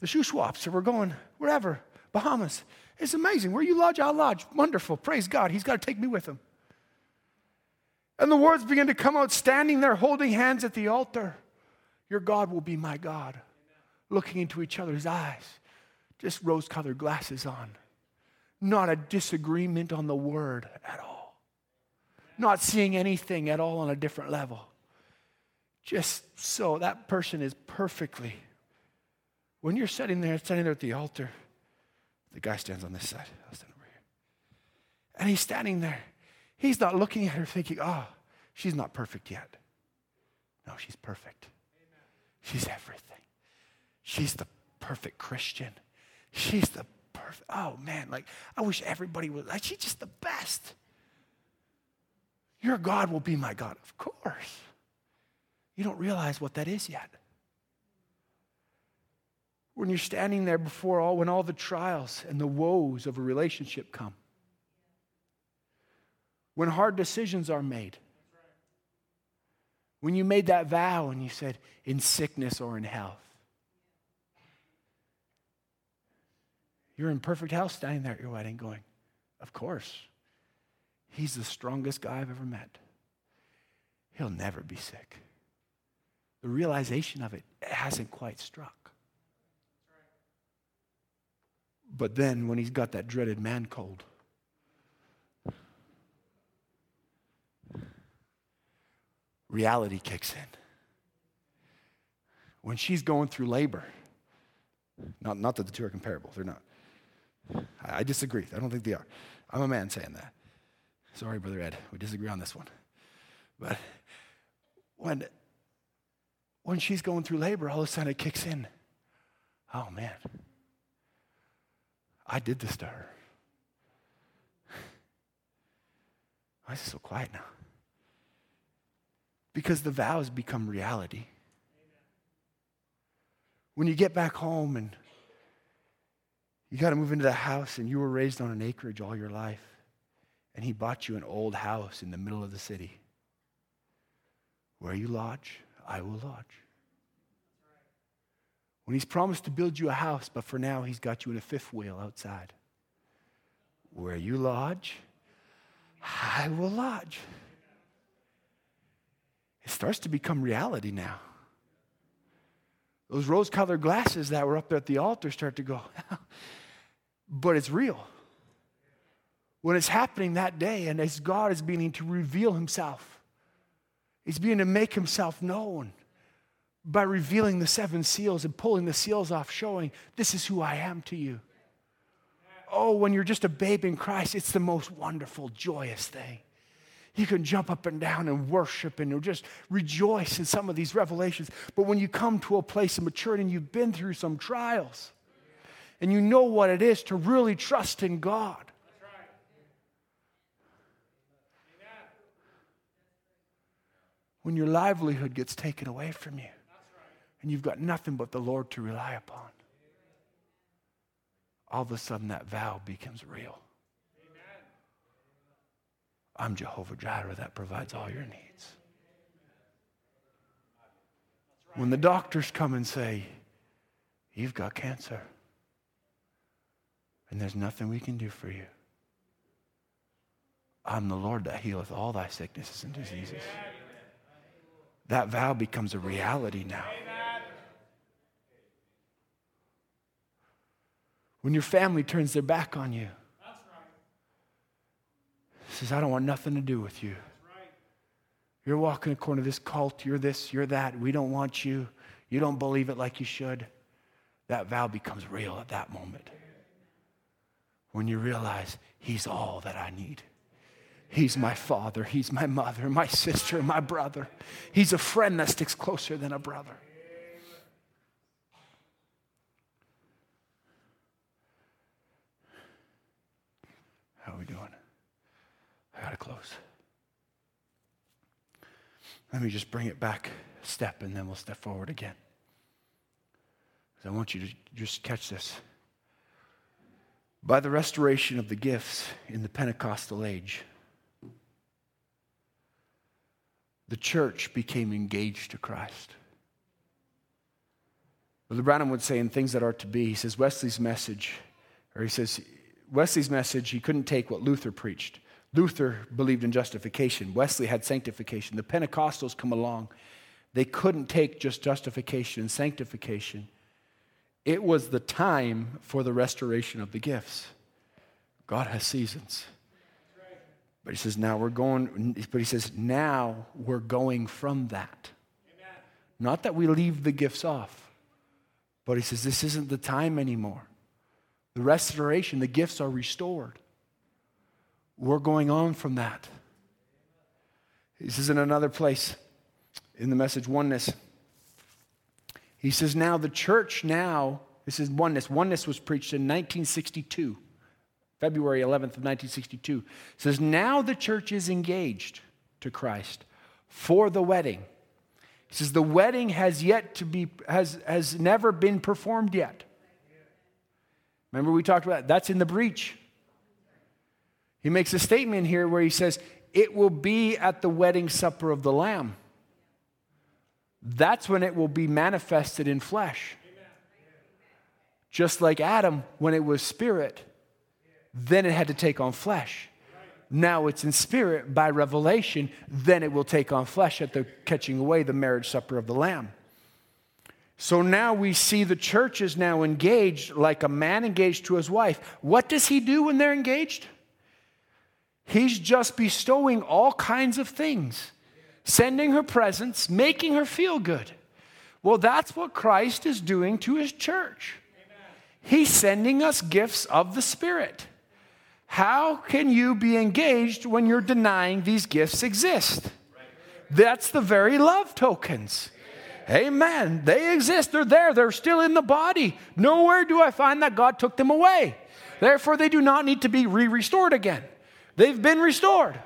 the Shuswaps, or we're going wherever, Bahamas. It's amazing. Where you lodge, I'll lodge. Wonderful. Praise God. He's got to take me with him. And the words begin to come out, standing there holding hands at the altar. Your God will be my God. Looking into each other's eyes, just rose colored glasses on. Not a disagreement on the word at all. Not seeing anything at all on a different level. Just so that person is perfectly. When you're sitting there, standing there at the altar, the guy stands on this side. I'll stand over here. And he's standing there. He's not looking at her thinking, oh, she's not perfect yet. No, she's perfect. She's everything. She's the perfect Christian. She's the perfect. Oh man, like I wish everybody was. Like, she's just the best. Your God will be my God, of course. You don't realize what that is yet. When you're standing there before all, when all the trials and the woes of a relationship come, when hard decisions are made, when you made that vow and you said, in sickness or in health, you're in perfect health standing there at your wedding going, Of course, he's the strongest guy I've ever met. He'll never be sick the realization of it hasn't quite struck. But then when he's got that dreaded man cold, reality kicks in. When she's going through labor, not, not that the two are comparable, they're not. I, I disagree. I don't think they are. I'm a man saying that. Sorry, Brother Ed, we disagree on this one. But when when she's going through labor, all of a sudden it kicks in. Oh, man. I did this to her. Why is it so quiet now? Because the vows become reality. When you get back home and you got to move into the house and you were raised on an acreage all your life, and he bought you an old house in the middle of the city where you lodge I will lodge. When he's promised to build you a house, but for now he's got you in a fifth wheel outside. Where you lodge, I will lodge. It starts to become reality now. Those rose colored glasses that were up there at the altar start to go, but it's real. When it's happening that day, and as God is beginning to reveal himself, He's beginning to make himself known by revealing the seven seals and pulling the seals off, showing this is who I am to you. Oh, when you're just a babe in Christ, it's the most wonderful, joyous thing. You can jump up and down and worship and just rejoice in some of these revelations. But when you come to a place of maturity and you've been through some trials and you know what it is to really trust in God, when your livelihood gets taken away from you and you've got nothing but the Lord to rely upon, all of a sudden that vow becomes real. I'm Jehovah Jireh that provides all your needs. When the doctors come and say, You've got cancer, and there's nothing we can do for you, I'm the Lord that healeth all thy sicknesses and diseases. That vow becomes a reality now. When your family turns their back on you, says, I don't want nothing to do with you. You're walking according to this cult. You're this, you're that. We don't want you. You don't believe it like you should. That vow becomes real at that moment. When you realize He's all that I need. He's my father. He's my mother, my sister, my brother. He's a friend that sticks closer than a brother. How are we doing? I got to close. Let me just bring it back a step and then we'll step forward again. I want you to just catch this. By the restoration of the gifts in the Pentecostal age, the church became engaged to Christ. Brother Branham would say in Things That Are to Be, he says Wesley's message, or he says Wesley's message, he couldn't take what Luther preached. Luther believed in justification. Wesley had sanctification. The Pentecostals come along. They couldn't take just justification and sanctification. It was the time for the restoration of the gifts. God has seasons. But he says, now we're going, but he says, now we're going from that. Amen. Not that we leave the gifts off, but he says, this isn't the time anymore. The restoration, the gifts are restored. We're going on from that. This is in another place in the message Oneness. He says, now the church now, this is oneness. Oneness was preached in 1962. February 11th of 1962, says, Now the church is engaged to Christ for the wedding. He says, The wedding has yet to be, has, has never been performed yet. Remember, we talked about that? That's in the breach. He makes a statement here where he says, It will be at the wedding supper of the Lamb. That's when it will be manifested in flesh. Just like Adam, when it was spirit, then it had to take on flesh. Now it's in spirit by revelation, then it will take on flesh at the catching away the marriage supper of the Lamb. So now we see the church is now engaged like a man engaged to his wife. What does he do when they're engaged? He's just bestowing all kinds of things, sending her presents, making her feel good. Well, that's what Christ is doing to his church. He's sending us gifts of the Spirit. How can you be engaged when you're denying these gifts exist? That's the very love tokens. Amen. They exist. They're there. They're still in the body. Nowhere do I find that God took them away. Therefore, they do not need to be re restored again. They've been restored.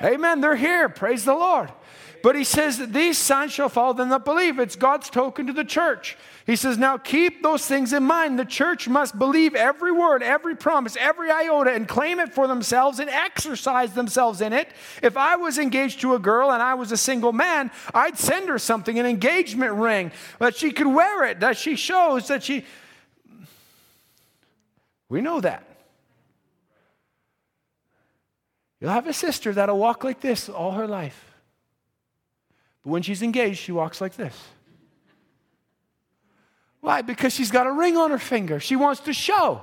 Amen. They're here. Praise the Lord. But he says that these signs shall follow them that believe. It's God's token to the church. He says, now keep those things in mind. The church must believe every word, every promise, every iota, and claim it for themselves and exercise themselves in it. If I was engaged to a girl and I was a single man, I'd send her something, an engagement ring, that she could wear it, that she shows that she. We know that. You'll have a sister that'll walk like this all her life. But when she's engaged, she walks like this. Why? Because she's got a ring on her finger. She wants to show.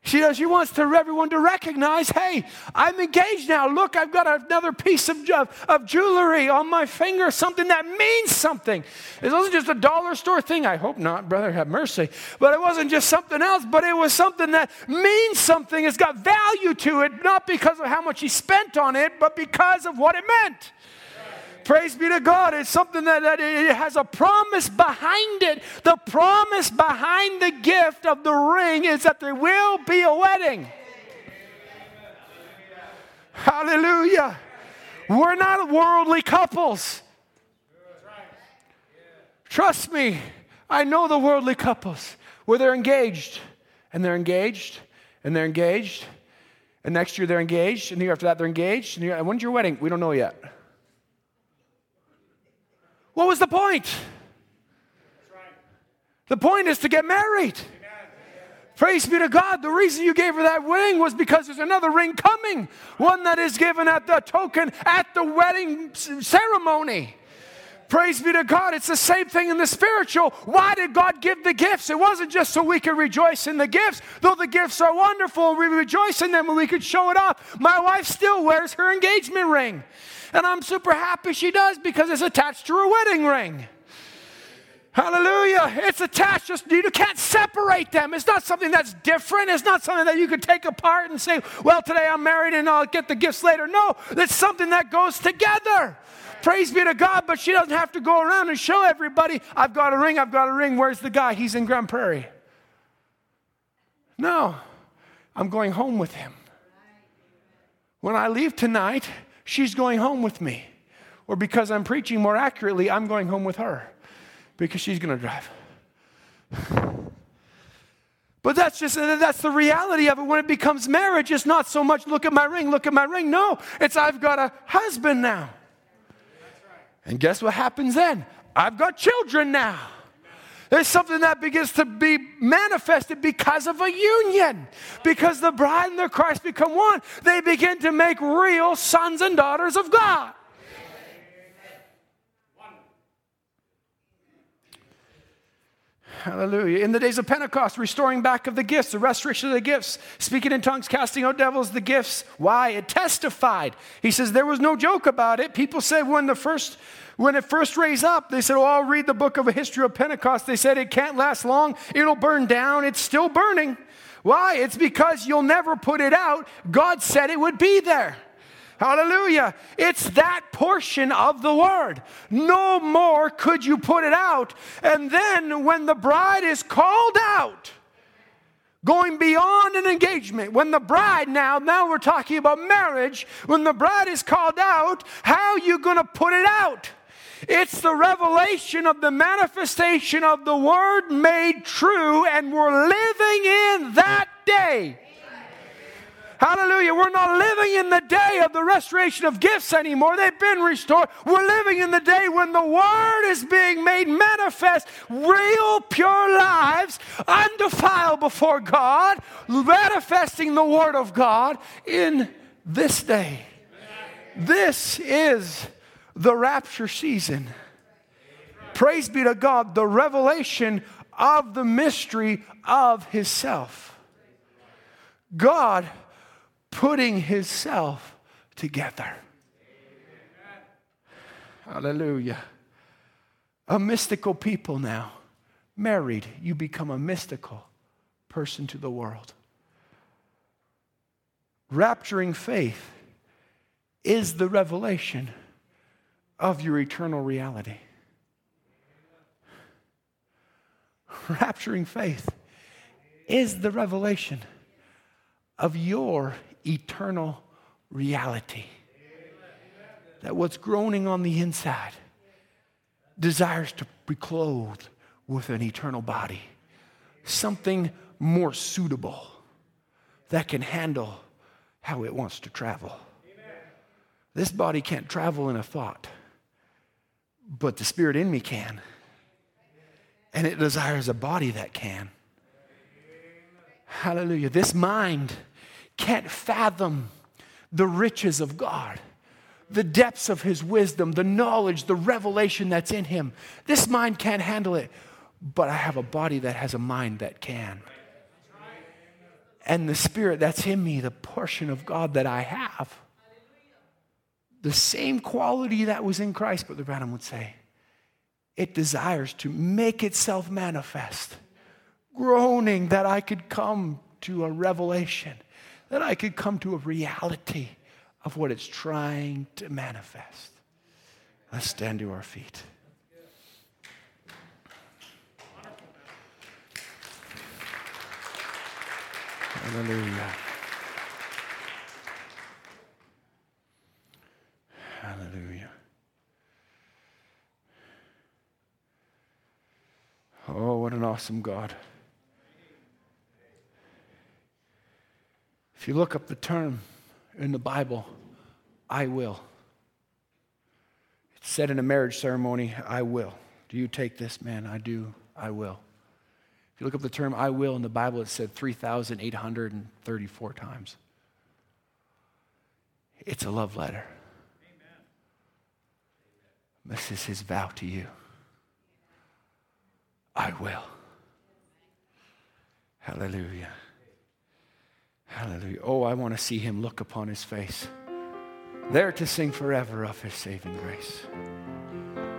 She does. She wants to everyone to recognize, hey, I'm engaged now. Look, I've got another piece of, of, of jewelry on my finger, something that means something. It wasn't just a dollar store thing. I hope not, brother, have mercy. But it wasn't just something else, but it was something that means something. It's got value to it, not because of how much he spent on it, but because of what it meant. Praise be to God. It's something that, that it has a promise behind it. The promise behind the gift of the ring is that there will be a wedding. Hallelujah. We're not worldly couples. Trust me, I know the worldly couples where they're engaged and they're engaged and they're engaged. And next year they're engaged, and the year after that they're engaged. And when's your wedding? We don't know yet. What was the point? The point is to get married. Praise be to God. The reason you gave her that ring was because there's another ring coming, one that is given at the token at the wedding ceremony. Praise be to God. It's the same thing in the spiritual. Why did God give the gifts? It wasn't just so we could rejoice in the gifts, though the gifts are wonderful. We rejoice in them and we could show it off. My wife still wears her engagement ring. And I'm super happy she does because it's attached to her wedding ring. Hallelujah. It's attached. Just you can't separate them. It's not something that's different. It's not something that you could take apart and say, well, today I'm married and I'll get the gifts later. No, it's something that goes together. Praise be to God, but she doesn't have to go around and show everybody, I've got a ring, I've got a ring. Where's the guy? He's in Grand Prairie. No, I'm going home with him. When I leave tonight, she's going home with me. Or because I'm preaching more accurately, I'm going home with her because she's going to drive. But that's just that's the reality of it when it becomes marriage. It's not so much look at my ring, look at my ring. No, it's I've got a husband now. And guess what happens then? I've got children now. There's something that begins to be manifested because of a union. Because the bride and the Christ become one. They begin to make real sons and daughters of God. Hallelujah. In the days of Pentecost, restoring back of the gifts, the restoration of the gifts, speaking in tongues, casting out devils, the gifts. Why? It testified. He says there was no joke about it. People said when the first when it first raised up, they said, Oh, I'll read the book of a history of Pentecost. They said it can't last long, it'll burn down. It's still burning. Why? It's because you'll never put it out. God said it would be there. Hallelujah. It's that portion of the word. No more could you put it out. And then when the bride is called out, going beyond an engagement, when the bride now, now we're talking about marriage, when the bride is called out, how are you going to put it out? It's the revelation of the manifestation of the Word made true, and we're living in that day. Hallelujah. We're not living in the day of the restoration of gifts anymore. They've been restored. We're living in the day when the Word is being made manifest, real, pure lives, undefiled before God, manifesting the Word of God in this day. This is the rapture season. Praise be to God, the revelation of the mystery of His self. God putting His self together. Hallelujah. A mystical people now. Married, you become a mystical person to the world. Rapturing faith is the revelation of your eternal reality. Rapturing faith is the revelation of your eternal reality. That what's groaning on the inside desires to be clothed with an eternal body, something more suitable that can handle how it wants to travel. This body can't travel in a thought but the spirit in me can. And it desires a body that can. Hallelujah. This mind can't fathom the riches of God, the depths of His wisdom, the knowledge, the revelation that's in Him. This mind can't handle it, but I have a body that has a mind that can. and the Spirit that's in me, the portion of God that I have, the same quality that was in Christ, Brother Branham would say, it desires to make itself manifest, groaning that I could come to a revelation, that I could come to a reality of what it's trying to manifest. Let's stand to our feet. Hallelujah. Hallelujah. Oh, what an awesome God. If you look up the term in the Bible, I will. It's said in a marriage ceremony, I will. Do you take this, man? I do. I will. If you look up the term I will in the Bible, it's said 3,834 times. It's a love letter. This is his vow to you. I will. Hallelujah. Hallelujah. Oh, I want to see him look upon his face, there to sing forever of his saving grace.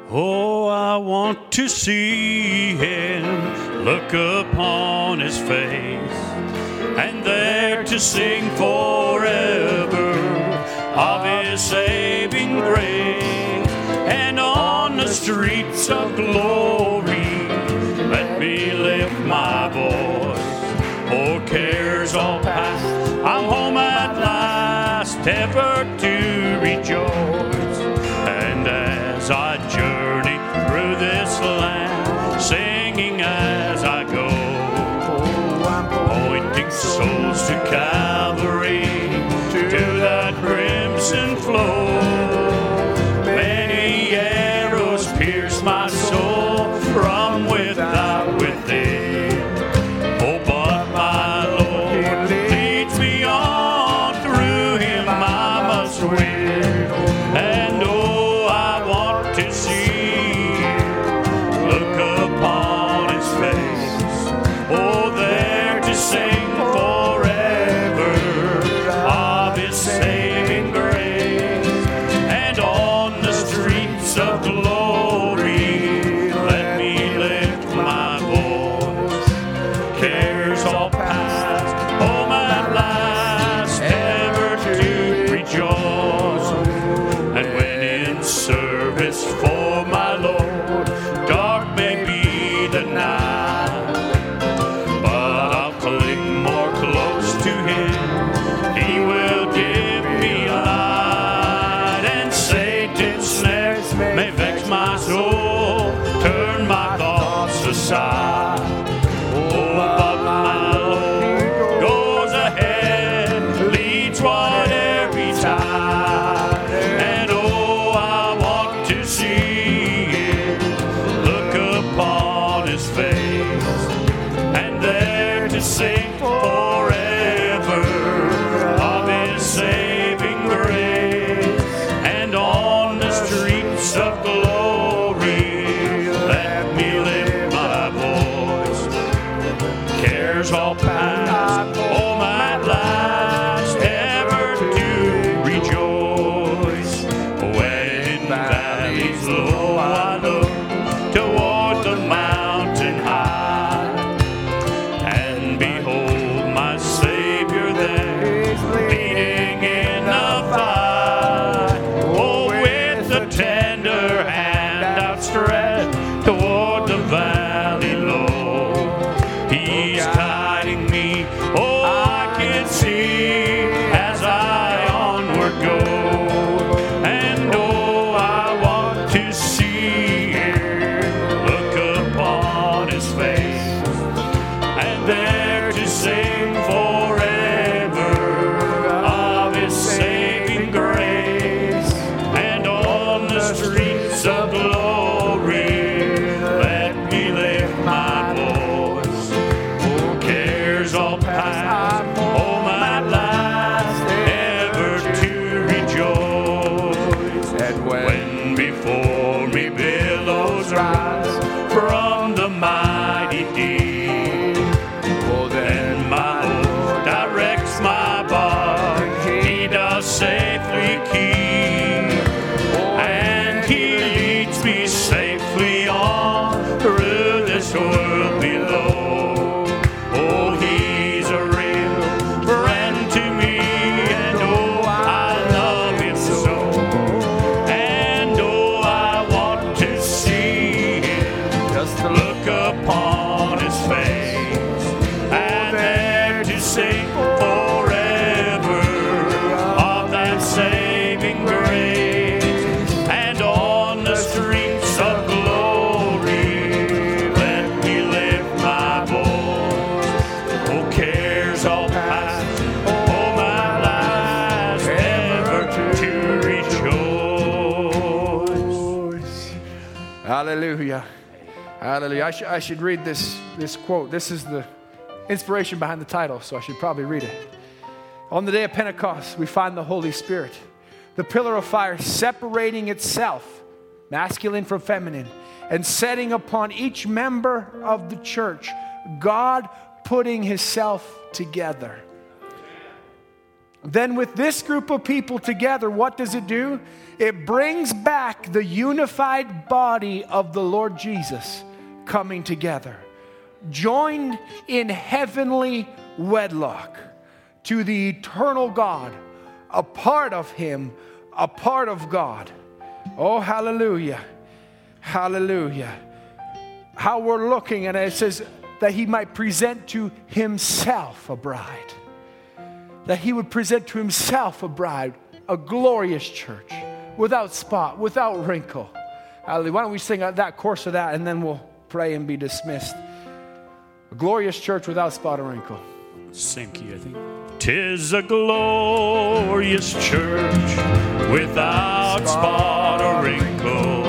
Oh, I want to see him look upon his face, and there to sing forever of his saving grace, and on the streets of glory, let me lift my voice. Oh, cares all past, I'm home at last, ever to rejoice. And as I journey through this land, singing as I go, pointing souls to Calvary, to that crimson flow. His face, and there to sing Hallelujah. Hallelujah. I, sh- I should read this, this quote. This is the inspiration behind the title, so I should probably read it. On the day of Pentecost, we find the Holy Spirit, the pillar of fire separating itself, masculine from feminine, and setting upon each member of the church, God putting Himself together. Then, with this group of people together, what does it do? It brings back the unified body of the Lord Jesus coming together, joined in heavenly wedlock to the eternal God, a part of Him, a part of God. Oh, hallelujah! Hallelujah. How we're looking, and it says that He might present to Himself a bride that he would present to himself a bride, a glorious church, without spot, without wrinkle. Hallelujah. Why don't we sing that course of that and then we'll pray and be dismissed. A glorious church without spot or wrinkle. Same key, I think. Tis a glorious church without spot or wrinkle.